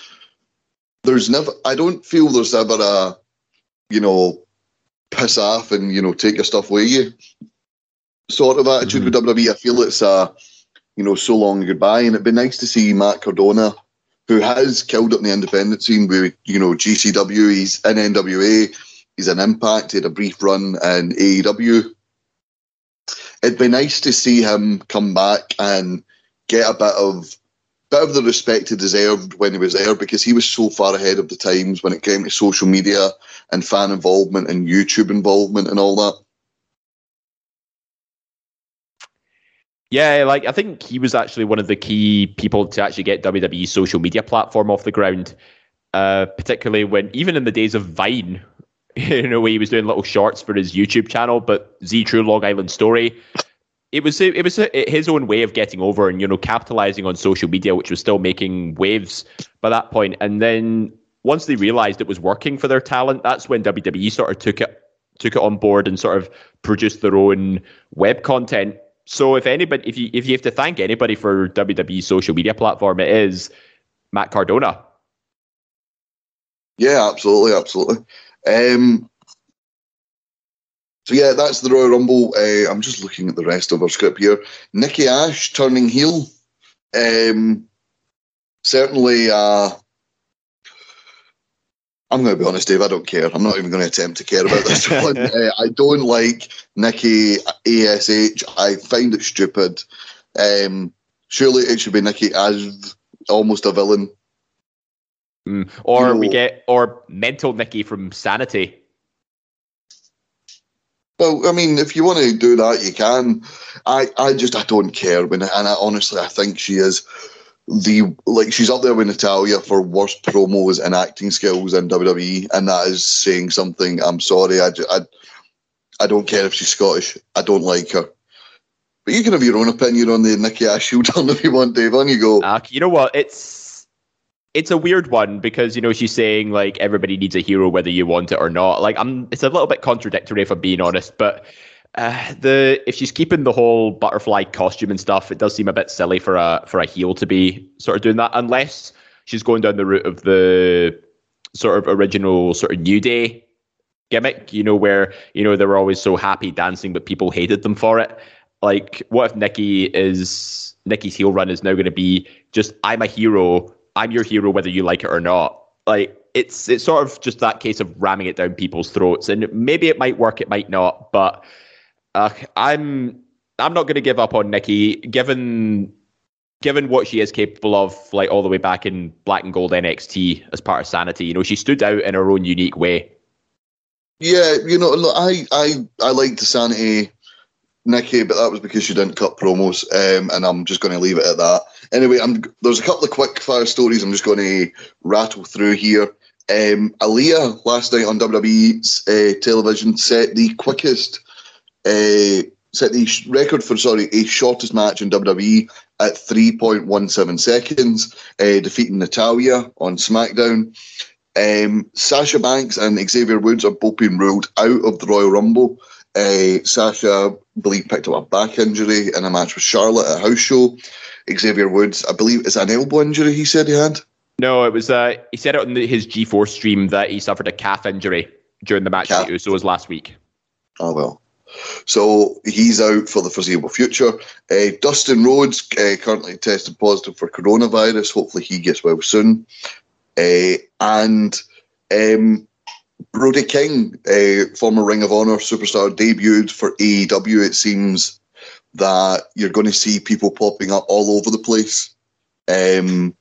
S3: there's never, I don't feel there's ever a, you know, piss off and you know take your stuff with you sort of attitude mm-hmm. with WWE. I feel it's a you know so long goodbye, and it'd be nice to see Matt Cardona, who has killed it in the independent scene with you know GCW. He's in NWA. He's an Impact. He had a brief run in AEW. It'd be nice to see him come back and get a bit of bit of the respect he deserved when he was there because he was so far ahead of the times when it came to social media and fan involvement and YouTube involvement and all that.
S4: Yeah, like I think he was actually one of the key people to actually get WWE's social media platform off the ground. Uh, particularly when even in the days of Vine, in a way he was doing little shorts for his YouTube channel, but Z True Long Island Story it was it was his own way of getting over and you know capitalizing on social media, which was still making waves by that point. And then once they realized it was working for their talent, that's when WWE sort of took it took it on board and sort of produced their own web content. So if anybody, if you if you have to thank anybody for WWE's social media platform, it is Matt Cardona.
S3: Yeah, absolutely, absolutely. Um, so yeah, that's the Royal Rumble. Uh, I'm just looking at the rest of our script here. Nikki Ash turning heel. Um, certainly, uh, I'm going to be honest, Dave. I don't care. I'm not even going to attempt to care about this <laughs> one. Uh, I don't like Nikki Ash. I find it stupid. Um, surely it should be Nikki as almost a villain.
S4: Mm. Or we get or mental Nikki from Sanity.
S3: Well, I mean, if you want to do that, you can. I, I just, I don't care. When, and I, honestly, I think she is the like she's up there with Natalya for worst promos and acting skills in WWE, and that is saying something. I'm sorry, I, I, I don't care if she's Scottish. I don't like her. But you can have your own opinion on the Nikki Ash turn if you want, Dave. On you go.
S4: Uh, you know what? It's it's a weird one because you know she's saying like everybody needs a hero whether you want it or not. Like I'm, it's a little bit contradictory if I'm being honest. But uh, the if she's keeping the whole butterfly costume and stuff, it does seem a bit silly for a for a heel to be sort of doing that unless she's going down the route of the sort of original sort of new day gimmick. You know where you know they were always so happy dancing, but people hated them for it. Like, what if Nikki is Nikki's heel run is now going to be just I'm a hero, I'm your hero whether you like it or not. Like it's it's sort of just that case of ramming it down people's throats, and maybe it might work, it might not, but uh, I'm I'm not going to give up on Nikki, given given what she is capable of, like all the way back in Black and Gold NXT as part of Sanity. You know, she stood out in her own unique way.
S3: Yeah, you know, look, I I I liked the Sanity Nikki, but that was because she didn't cut promos, um, and I'm just going to leave it at that. Anyway, I'm there's a couple of quick fire stories I'm just going to rattle through here. Um, Aliyah last night on WWE's uh, television set the quickest uh, set the sh- record for sorry a shortest match in WWE at 3.17 seconds, uh, defeating Natalya on SmackDown. Um, Sasha Banks and Xavier Woods are both being ruled out of the Royal Rumble. Uh, Sasha, I believe, picked up a back injury in a match with Charlotte at a house show. Xavier Woods, I believe, is an elbow injury he said he had.
S4: No, it was uh, he said it on the, his G4 stream that he suffered a calf injury during the match
S3: Calf.
S4: the Usos last week.
S3: Oh well. So he's out for the foreseeable future. Uh, Dustin Rhodes uh, currently tested positive for coronavirus. Hopefully he gets well soon. Uh, and um, Brody King, uh, former Ring of Honor superstar, debuted for AEW. It seems that you're going to see people popping up all over the place um,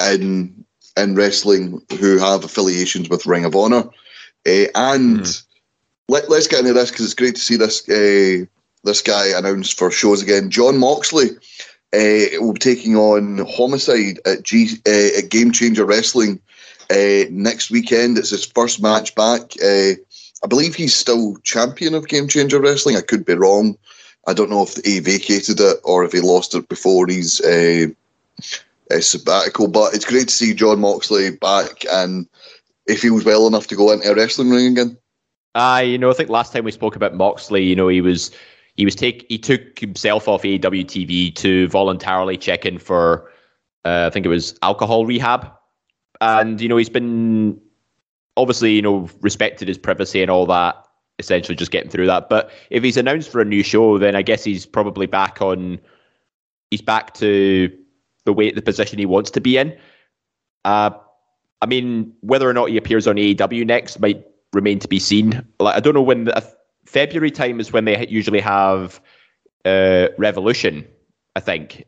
S3: in in wrestling who have affiliations with Ring of Honor, uh, and let, us get into this because it's great to see this uh, this guy announced for shows again. Jon Moxley uh, will be taking on Homicide at, G, uh, at Game Changer Wrestling uh, next weekend. It's his first match back. Uh, I believe he's still champion of Game Changer Wrestling. I could be wrong. I don't know if he vacated it or if he lost it before his uh, sabbatical. But it's great to see Jon Moxley back and if he was well enough to go into a wrestling ring again.
S4: Uh, you know, I think last time we spoke about Moxley, you know, he was he was take he took himself off AEW TV to voluntarily check in for uh, I think it was alcohol rehab, and you know he's been obviously you know respected his privacy and all that. Essentially, just getting through that. But if he's announced for a new show, then I guess he's probably back on. He's back to the weight, the position he wants to be in. Uh, I mean, whether or not he appears on AEW next might remain to be seen. Like I don't know when the, uh, February time is when they usually have uh, Revolution, I think.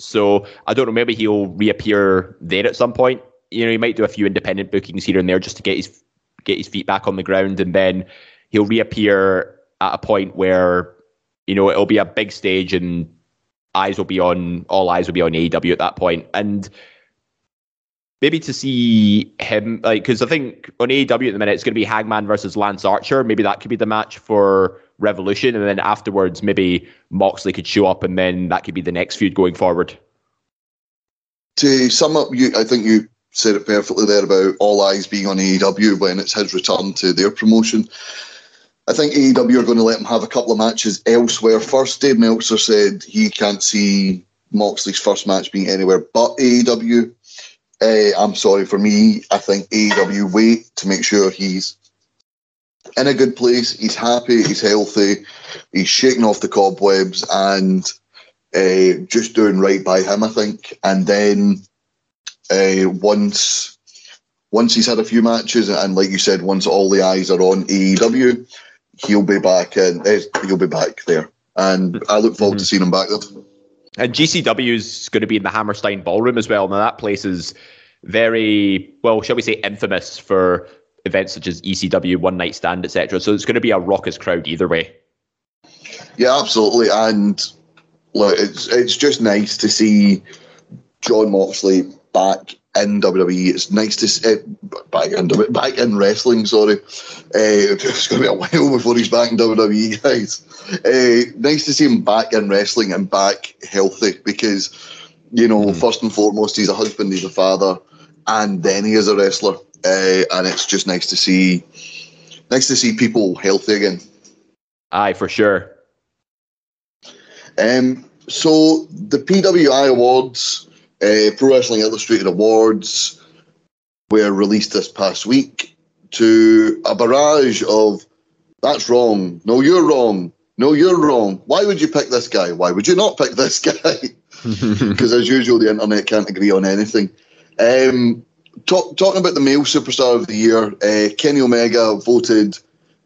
S4: So I don't know. Maybe he'll reappear there at some point. You know, he might do a few independent bookings here and there just to get his get his feet back on the ground, and then he'll reappear at a point where you know it'll be a big stage and eyes will be on all eyes will be on AEW at that point, and maybe to see him like because I think on AEW at the minute it's going to be Hangman versus Lance Archer. Maybe that could be the match for Revolution, and then afterwards maybe Moxley could show up, and then that could be the next feud going forward.
S3: To sum up, you, I think you said it perfectly there about all eyes being on AEW when it's his return to their promotion. I think AEW are going to let him have a couple of matches elsewhere. First, Dave Meltzer said he can't see Moxley's first match being anywhere but AEW. Uh, I'm sorry for me. I think AEW wait to make sure he's in a good place. He's happy. He's healthy. He's shaking off the cobwebs and uh, just doing right by him. I think. And then uh, once once he's had a few matches, and like you said, once all the eyes are on AEW, he'll be back and eh, he'll be back there. And I look forward mm-hmm. to seeing him back there.
S4: And GCW is going to be in the Hammerstein Ballroom as well. Now that place is very well, shall we say, infamous for events such as ECW, One Night Stand, etc. So it's going to be a raucous crowd either way.
S3: Yeah, absolutely, and look, it's it's just nice to see Jon Moxley back in WWE. It's nice to see uh, back in back in wrestling. Sorry, uh, <laughs> it's going to be a while before he's back in WWE, guys. Uh, nice to see him back in wrestling and back healthy because you know, mm. first and foremost, he's a husband, he's a father, and then he is a wrestler. Uh, and it's just nice to see, nice to see people healthy again.
S4: Aye, for sure.
S3: Um, so the PWI Awards, uh, Pro Wrestling Illustrated Awards, were released this past week to a barrage of "That's wrong," "No, you're wrong," "No, you're wrong." Why would you pick this guy? Why would you not pick this <laughs> guy? <laughs> Because as usual, the internet can't agree on anything. Um, talk, talking about the male superstar of the year, uh, Kenny Omega voted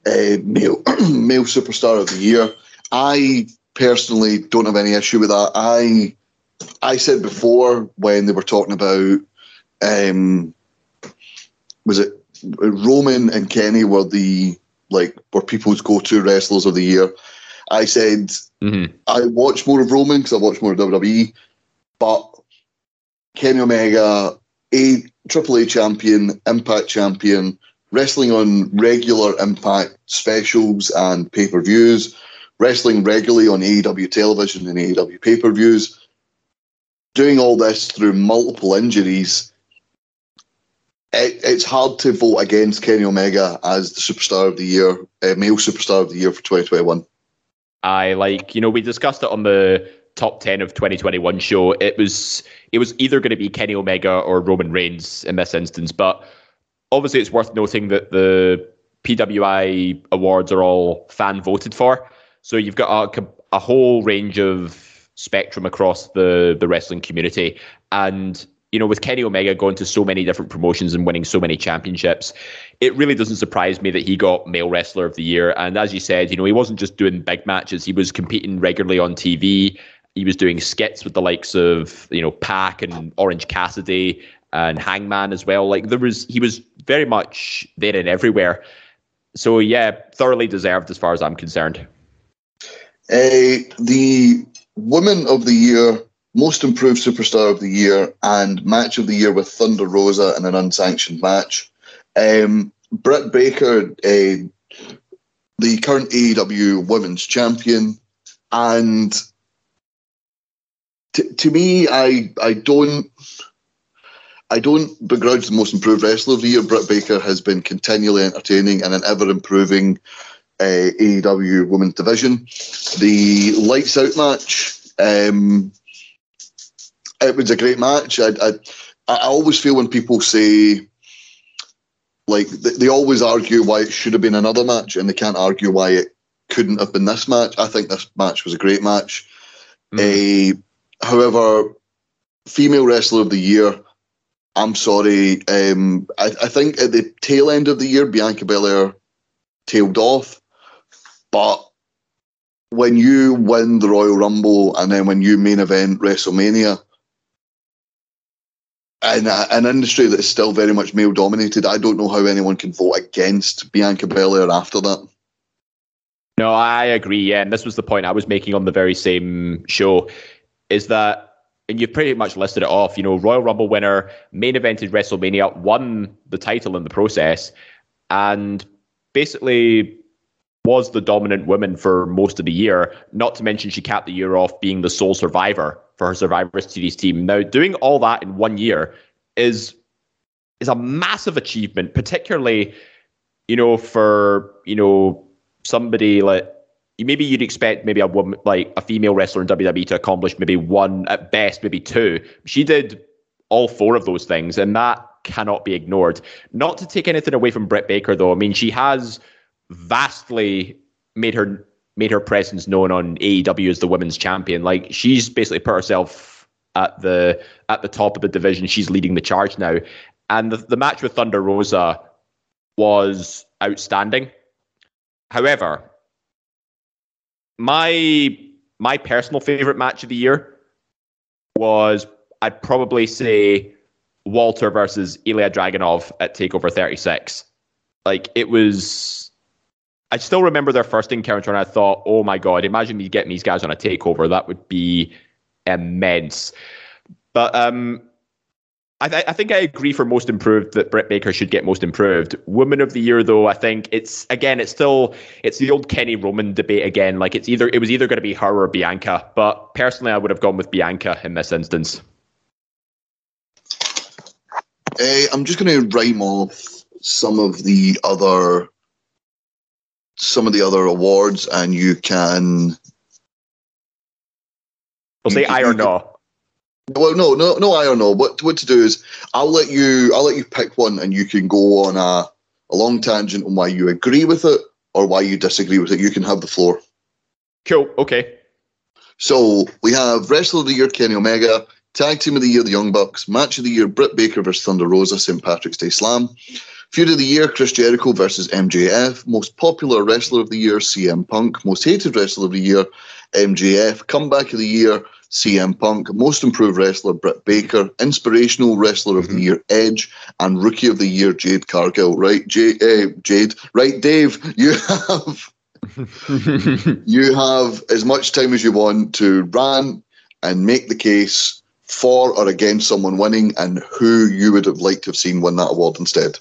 S3: uh, male <clears throat> male superstar of the year. I personally don't have any issue with that. I I said before when they were talking about um, was it Roman and Kenny were the like were people's go to wrestlers of the year. I said mm-hmm. I watch more of Roman because I watch more of WWE, but Kenny Omega, a Triple A champion, Impact champion, wrestling on regular Impact specials and pay per views wrestling regularly on AEW television and AEW pay per views, doing all this through multiple injuries. It, it's hard to vote against Kenny Omega as the superstar of the year, uh, male superstar of the year for 2021.
S4: I like, you know, we discussed it on the top 10 of 2021 show. It was it was either going to be Kenny Omega or Roman Reigns in this instance, but obviously it's worth noting that the PWI awards are all fan voted for. So you've got a, a whole range of spectrum across the the wrestling community, and you know, with Kenny Omega going to so many different promotions and winning so many championships, it really doesn't surprise me that he got Male Wrestler of the Year. And as you said, you know, he wasn't just doing big matches; he was competing regularly on TV. He was doing skits with the likes of you know Pac and Orange Cassidy and Hangman as well. Like there was, he was very much there and everywhere. So yeah, thoroughly deserved as far as I'm concerned.
S3: Uh, the Woman of the Year, Most Improved Superstar of the Year, and Match of the Year with Thunder Rosa in an unsanctioned match. Um, Britt Baker, uh, the current AEW Women's Champion, and t- to me, I I don't. I don't begrudge the most improved wrestler of the year. Britt Baker has been continually entertaining and an ever improving uh, AEW Women's Division. The Lights Out match, um, it was a great match. I, I, I always feel when people say, like, they, they always argue why it should have been another match, and they can't argue why it couldn't have been this match. I think this match was a great match. Mm. Uh, however, female wrestler of the year, I'm sorry. Um, I, I, think at the tail end of the year, Bianca Belair tailed off. But when you win the Royal Rumble and then when you main event WrestleMania, in a, an industry that is still very much male dominated, I don't know how anyone can vote against Bianca Belair after that.
S4: No, I agree. Yeah, and this was the point I was making on the very same show, is that, and you've pretty much listed it off. You know, Royal Rumble winner, main evented WrestleMania, won the title in the process, and basically was the dominant woman for most of the year. Not to mention she capped the year off being the sole survivor for her Survivor Series team. Now, doing all that in one year is is a massive achievement, particularly, you know, for you know somebody like maybe you'd expect maybe a woman like a female wrestler in WWE to accomplish maybe one at best, maybe two. She did all four of those things, and that cannot be ignored. Not to take anything away from Britt Baker, though. I mean, she has vastly made her made her presence known on AEW as the women's champion. Like she's basically put herself at the at the top of the division. She's leading the charge now. and the, the match with Thunder Rosa was outstanding. However, my my personal favorite match of the year was I'd probably say Walter versus Ilya Dragunov at Takeover 36. Like it was I still remember their first encounter and I thought, oh my god, imagine me getting these guys on a takeover. That would be immense. But um I, th- I, think I agree for most improved that Britt Baker should get most improved. Woman of the year, though, I think it's again, it's still it's the old Kenny Roman debate again. Like it's either it was either going to be her or Bianca, but personally, I would have gone with Bianca in this instance.
S3: Uh, I'm just going to rhyme off some of the other some of the other awards, and you can.
S4: We'll say I or no.
S3: Well, no, no, no. I don't know. What what to do is I'll let you I'll let you pick one, and you can go on a a long tangent on why you agree with it or why you disagree with it. You can have the floor.
S4: Cool. Okay.
S3: So we have Wrestler of the Year Kenny Omega, Tag Team of the Year the Young Bucks, Match of the Year Britt Baker versus Thunder Rosa St Patrick's Day Slam, Feud of the Year Chris Jericho versus MJF, Most Popular Wrestler of the Year CM Punk, Most Hated Wrestler of the Year MJF, Comeback of the Year CM Punk, Most Improved Wrestler Britt Baker, Inspirational Wrestler of mm-hmm. the Year Edge, and Rookie of the Year Jade Cargill. Right, Jade, uh, Jade. Right, Dave, you have <laughs> you have as much time as you want to rant and make the case for or against someone winning, and who you would have liked to have seen win that award instead.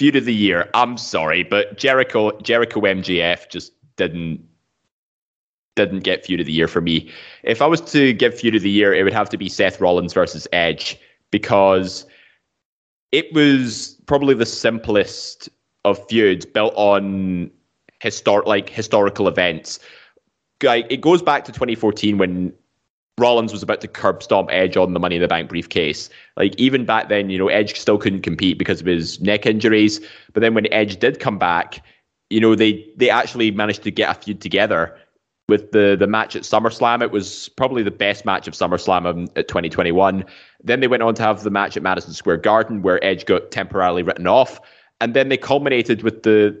S4: Feud of the year. I'm sorry, but Jericho Jericho MJF just didn't didn't get feud of the year for me. If I was to give feud of the year, it would have to be Seth Rollins versus Edge because it was probably the simplest of feuds built on historic like historical events. Like it goes back to 2014 when Rollins was about to curb stomp Edge on the Money in the Bank briefcase. Like even back then, you know, Edge still couldn't compete because of his neck injuries. But then when Edge did come back, you know, they they actually managed to get a feud together with the the match at SummerSlam. It was probably the best match of SummerSlam at 2021. Then they went on to have the match at Madison Square Garden where Edge got temporarily written off, and then they culminated with the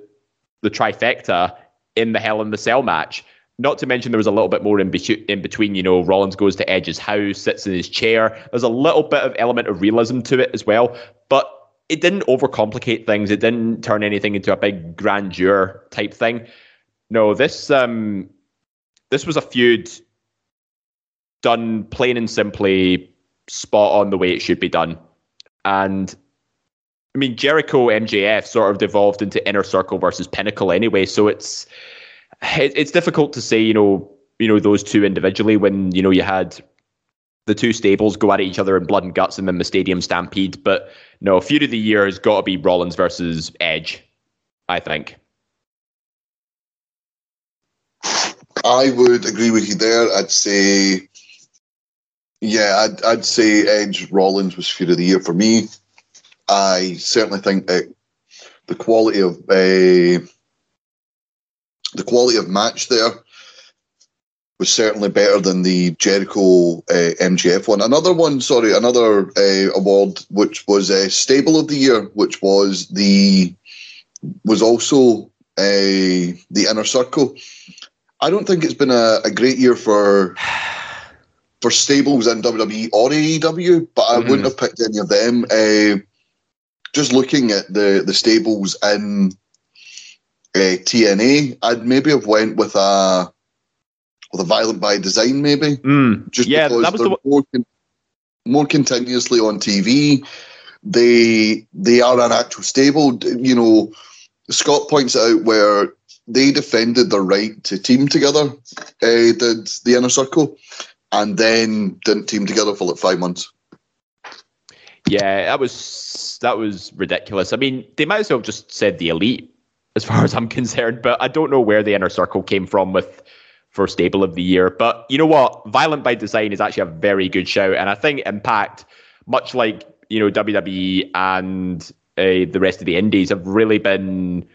S4: the trifecta in the Hell in the Cell match. Not to mention there was a little bit more in, be- in between. You know, Rollins goes to Edge's house, sits in his chair. There's a little bit of element of realism to it as well, but it didn't overcomplicate things. It didn't turn anything into a big grandeur type thing. No, this um, this was a feud done plain and simply, spot on the way it should be done. And I mean, Jericho MJF sort of devolved into Inner Circle versus Pinnacle anyway, so it's it's difficult to say, you know, you know those two individually when you know you had the two stables go at each other in blood and guts and then the stadium stampede. But no, feud of the year has got to be Rollins versus Edge, I think.
S3: I would agree with you there. I'd say, yeah, I'd, I'd say Edge Rollins was feud of the year for me. I certainly think that the quality of uh, the quality of match there was certainly better than the Jericho uh, MJF one. Another one, sorry, another uh, award which was uh, Stable of the Year, which was the was also uh, the Inner Circle. I don't think it's been a, a great year for for stables in WWE or AEW, but I mm-hmm. wouldn't have picked any of them. Uh, just looking at the the stables in uh, TNA, I'd maybe have went with a with a Violent by Design, maybe.
S4: Mm.
S3: Just
S4: yeah,
S3: because
S4: that was
S3: they're
S4: the
S3: more, con- more continuously on TV. They they are an actual stable. You know, Scott points out where they defended their right to team together, uh, did the inner circle, and then didn't team together for like five months.
S4: Yeah, that was that was ridiculous. I mean, they might as well have just said the elite, as far <laughs> as I'm concerned. But I don't know where the inner circle came from with for stable of the year. But you know what? Violent by Design is actually a very good show, and I think Impact, much like you know WWE and uh, the rest of the indies, have really been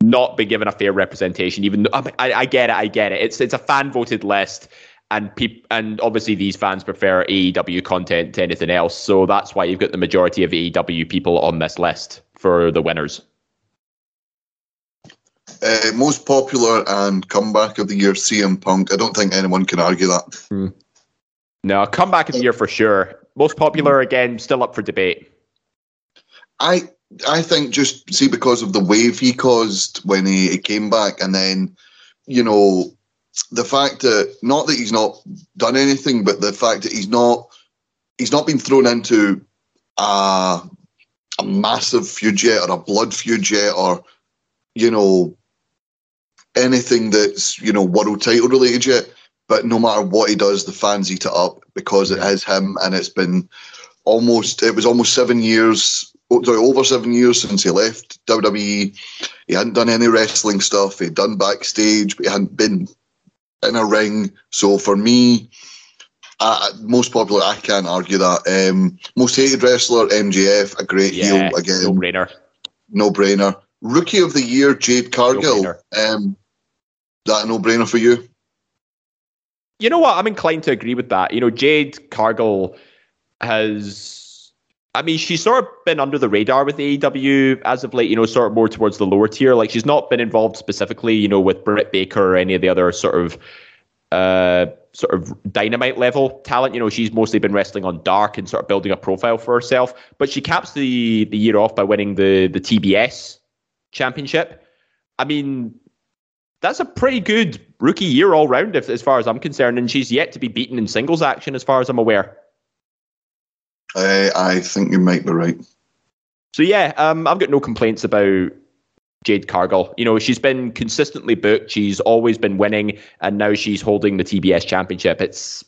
S4: not been given a fair representation. Even though I, I get it, I get it. It's it's a fan voted list, and peop- and obviously these fans prefer AEW content to anything else. So that's why you've got the majority of AEW people on this list for the winners.
S3: Uh, most popular and comeback of the year, CM Punk. I don't think anyone can argue that.
S4: Mm. No, comeback of the year for sure. Most popular again, still up for debate.
S3: I I think just see because of the wave he caused when he, he came back, and then you know the fact that not that he's not done anything, but the fact that he's not he's not been thrown into a a massive feud yet, or a blood feud yet, or you know anything that's you know world title related yet. But no matter what he does, the fans eat it up because it is him, and it's been almost it was almost seven years sorry, over seven years since he left WWE. He hadn't done any wrestling stuff. He'd done backstage, but he hadn't been in a ring. So for me, uh, most popular, I can't argue that. Um, most hated wrestler, MJF, a great
S4: Yeah,
S3: heel again.
S4: no brainer.
S3: No brainer. Rookie of the year, Jade Cargill.
S4: No-brainer.
S3: um, that a no brainer for you?
S4: You know what? I'm inclined to agree with that. You know, Jade Cargill has. I mean, she's sort of been under the radar with AEW as of late, you know, sort of more towards the lower tier. Like, she's not been involved specifically, you know, with Britt Baker or any of the other sort of uh, sort of dynamite level talent. You know, she's mostly been wrestling on dark and sort of building a profile for herself. But she caps the the year off by winning the the TBS championship. I mean, that's a pretty good rookie year all round, if, as far as I'm concerned. And she's yet to be beaten in singles action, as far as I'm aware.
S3: Uh, I think you might be right.
S4: So yeah, um, I've got no complaints about Jade Cargill. You know, she's been consistently booked. She's always been winning, and now she's holding the TBS championship. It's,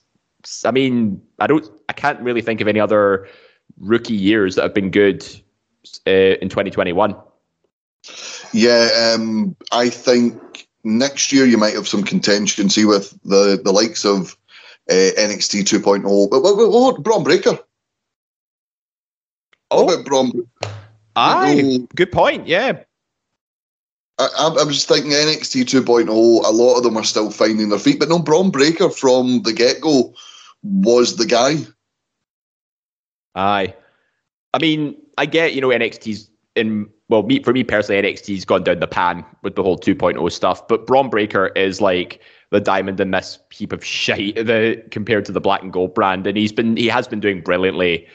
S4: I mean, I don't, I can't really think of any other rookie years that have been good uh, in 2021.
S3: Yeah, um, I think next year you might have some contention. See with the the likes of uh, NXT 2.0. But what, what, what Bron Breakker?
S4: Oh,
S3: What about Bron?
S4: aye, good point. Yeah,
S3: I, was just thinking NXT 2.0. A lot of them are still finding their feet, but no, Bron Breakker from the get go was the guy.
S4: Aye. I mean, I get, you know, NXT's in, well, me, for me personally, NXT's gone down the pan with the whole 2.0 stuff, but Bron Breakker is like the diamond in this heap of <laughs> shite the, compared to the black and gold brand. And he's been, he has been doing brilliantly.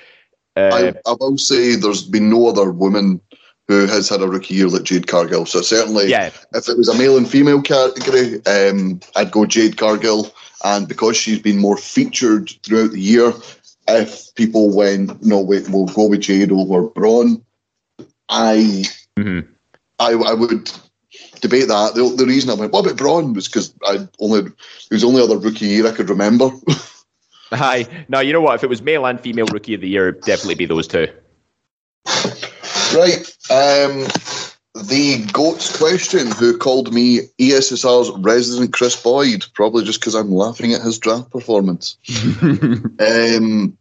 S4: Uh,
S3: I, I will say there's been no other woman who has had a rookie year like Jade Cargill. So certainly,
S4: Yeah.
S3: if it was a male and female category, um, I'd go Jade Cargill. And because she's been more featured throughout the year, if people went, no, wait, we'll go with Jade over Bron, I,
S4: mhm.
S3: I, I would debate that. The, the reason I went, what about Bron, was because I only it was the only other rookie year I could remember. <laughs>
S4: Hi. No, you know what? If it was male and female rookie of the year, it'd definitely be those two.
S3: Right. Um, the GOAT's question who called me ESSR's resident Chris Boyd, probably just because I'm laughing at his draft performance. <laughs> um,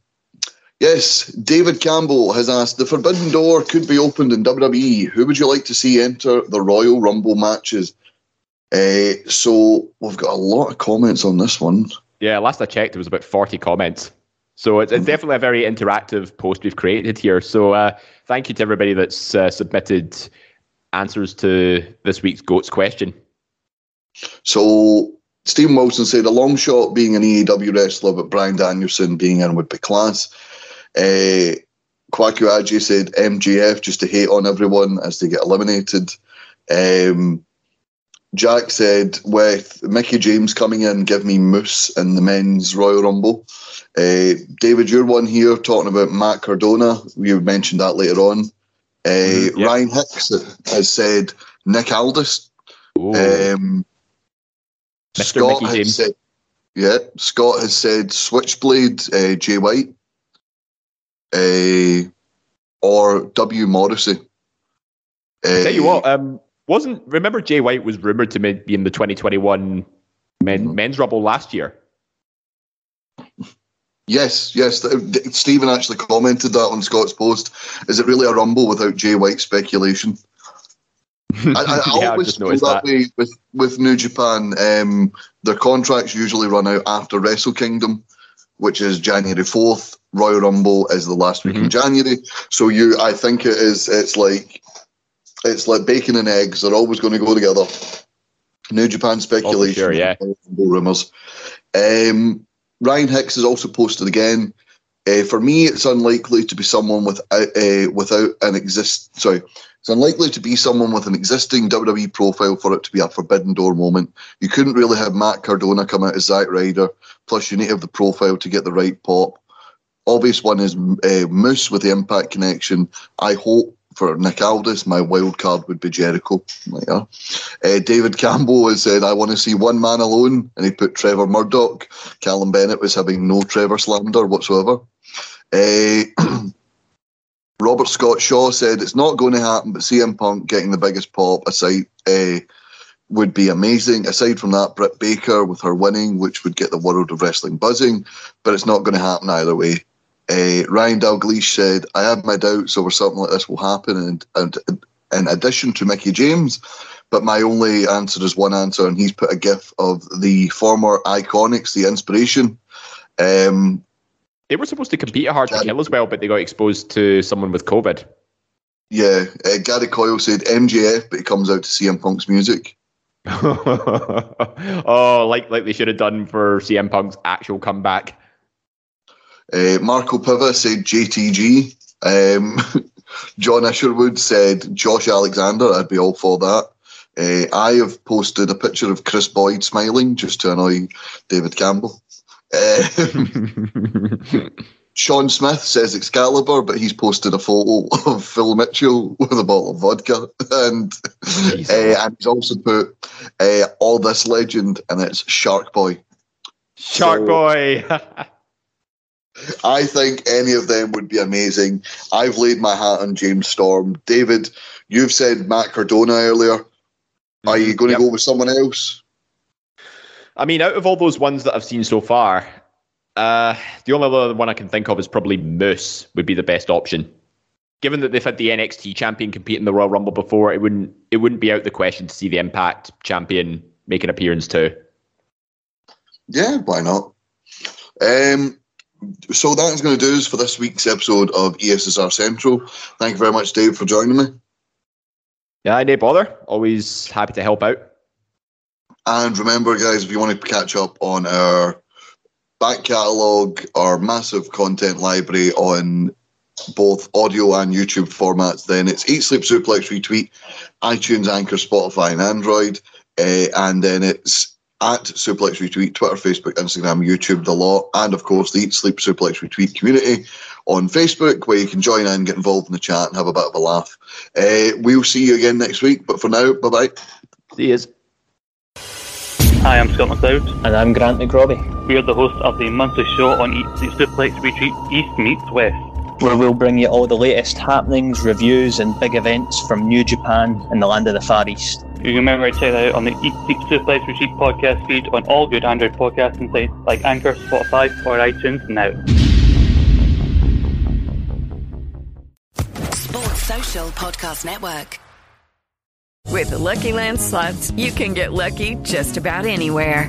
S3: yes, David Campbell has asked the Forbidden Door could be opened in WWE. Who would you like to see enter the Royal Rumble matches? Uh, so we've got a lot of comments on this one.
S4: Yeah, last I checked, there was about 40 comments. So it's, it's definitely a very interactive post we've created here. So uh, thank you to everybody that's uh, submitted answers to this week's GOAT's question.
S3: So Stephen Wilson said a long shot being an AEW wrestler, but Bryan Danielson being in would be class. Uh, Kwaku Aji said MJF just to hate on everyone as they get eliminated. Um, Jack said with Mickie James coming in, give me Moose in the men's Royal Rumble. Uh, David, you're one here talking about Matt Cardona. We mentioned that later on. Uh. Ryan Hicks has said Nick Aldis. Um. Scott
S4: Mickey
S3: has
S4: James.
S3: said, yeah, Scott has said Switchblade, uh, Jay White, uh, or W Morrissey. Uh,
S4: Tell you what, um, wasn't remember Jay White was rumored to be in the 2021 men,
S3: Mm-hmm.
S4: men's Rumble last year.
S3: Yes, yes. Stephen actually commented that on Scott's post. Is it really a rumble without Jay White speculation? <laughs> I, I
S4: Yeah,
S3: always feel that,
S4: that.
S3: way with, with New Japan. Um, their contracts usually run out after Wrestle Kingdom, which is January 4th. Royal Rumble is the last week
S4: Mm-hmm.
S3: in January. So you, I think it is. It's like it's like bacon and eggs. They're always going to go together. New Japan speculation,
S4: sure, yeah.
S3: Rumors. Um, Ryan Hicks has also posted again. Uh, for me, it's unlikely to be someone without uh, without an exist. Sorry, it's unlikely to be someone with an existing WWE profile for it to be a Forbidden Door moment. You couldn't really have Matt Cardona come out as Zack Ryder. Plus, you need to have the profile to get the right pop. Obvious one is uh, Moose with the Impact connection. I hope for Nick Aldis, my wild card would be Jericho. Like. Uh, David Campbell has said, I want to see one man alone, and he put Trevor Murdoch. Callum Bennett was having no Trevor slander whatsoever. Uh, <clears throat> Robert Scott Shaw said, It's not going to happen, but CM Punk getting the biggest pop aside uh, would be amazing. Aside from that, Britt Baker with her winning, which would get the world of wrestling buzzing, but it's not going to happen either way. Uh, Ryan Dalgleish said, I have my doubts over something like this will happen, and, and in addition to Mickie James, but my only answer is one answer, and he's put a gif of the former Iconics, the inspiration. Um,
S4: They were supposed to compete at Hard to Kill as well, but they got exposed to someone with COVID.
S3: yeah, uh, Gary Coyle said MJF, but he comes out to CM Punk's music. <laughs>
S4: oh, like like they should have done for CM Punk's actual comeback.
S3: Uh, Marco Piva said JTG. Um, <laughs> John Isherwood said Josh Alexander. I'd be all for that. Uh, I have posted a picture of Chris Boyd smiling just to annoy David Campbell. Um, <laughs> Sean Smith says Excalibur, but he's posted a photo of Phil Mitchell with a bottle of vodka, <laughs> and uh, and he's also put uh, all this legend, and it's Shark Boy.
S4: Shark
S3: So-
S4: Boy.
S3: I think any of them would be amazing. I've laid my hat on James Storm. David, you've said Matt Cardona earlier. Are you going to
S4: Yep.
S3: go with someone else?
S4: I mean, out of all those ones that I've seen so far, uh, the only other one I can think of is probably Moose would be the best option. Given that they've had the NXT champion compete in the Royal Rumble before, it wouldn't it wouldn't be out the question to see the Impact champion make an appearance too.
S3: Yeah, why not? Um, so that is going to do us for this week's episode of ESSR Central. Thank you very much, Dave, for joining me.
S4: Yeah, no bother. Always happy to help out.
S3: And remember, guys, if you want to catch up on our back catalogue, our massive content library on both audio and YouTube formats, then it's Eat Sleep Suplex Retweet, iTunes, Anchor, Spotify, and Android. Uh, and then it's at Suplex Retweet, Twitter, Facebook, Instagram, YouTube, the lot, and of course the Eat Sleep Suplex Retweet community on Facebook, where you can join in, get involved in the chat, and have a bit of a laugh. Uh, we'll see you again next week, but for now, bye bye.
S4: See you.
S5: Hi, I'm Scott McLeod.
S6: And I'm Grant McRobbie.
S5: We are the hosts of the monthly show on Eat Sleep Suplex Retweet East Meets West.
S6: Where we'll bring you all the latest happenings, reviews, and big events from New Japan and the land of the Far East.
S5: You can remember to check that out on the Eat Sleep Suplex Retweet podcast feed on all good Android podcasting sites like Anchor, Spotify, or iTunes now.
S7: Sports Social Podcast Network.
S8: With the Lucky Land slots, you can get lucky just about anywhere.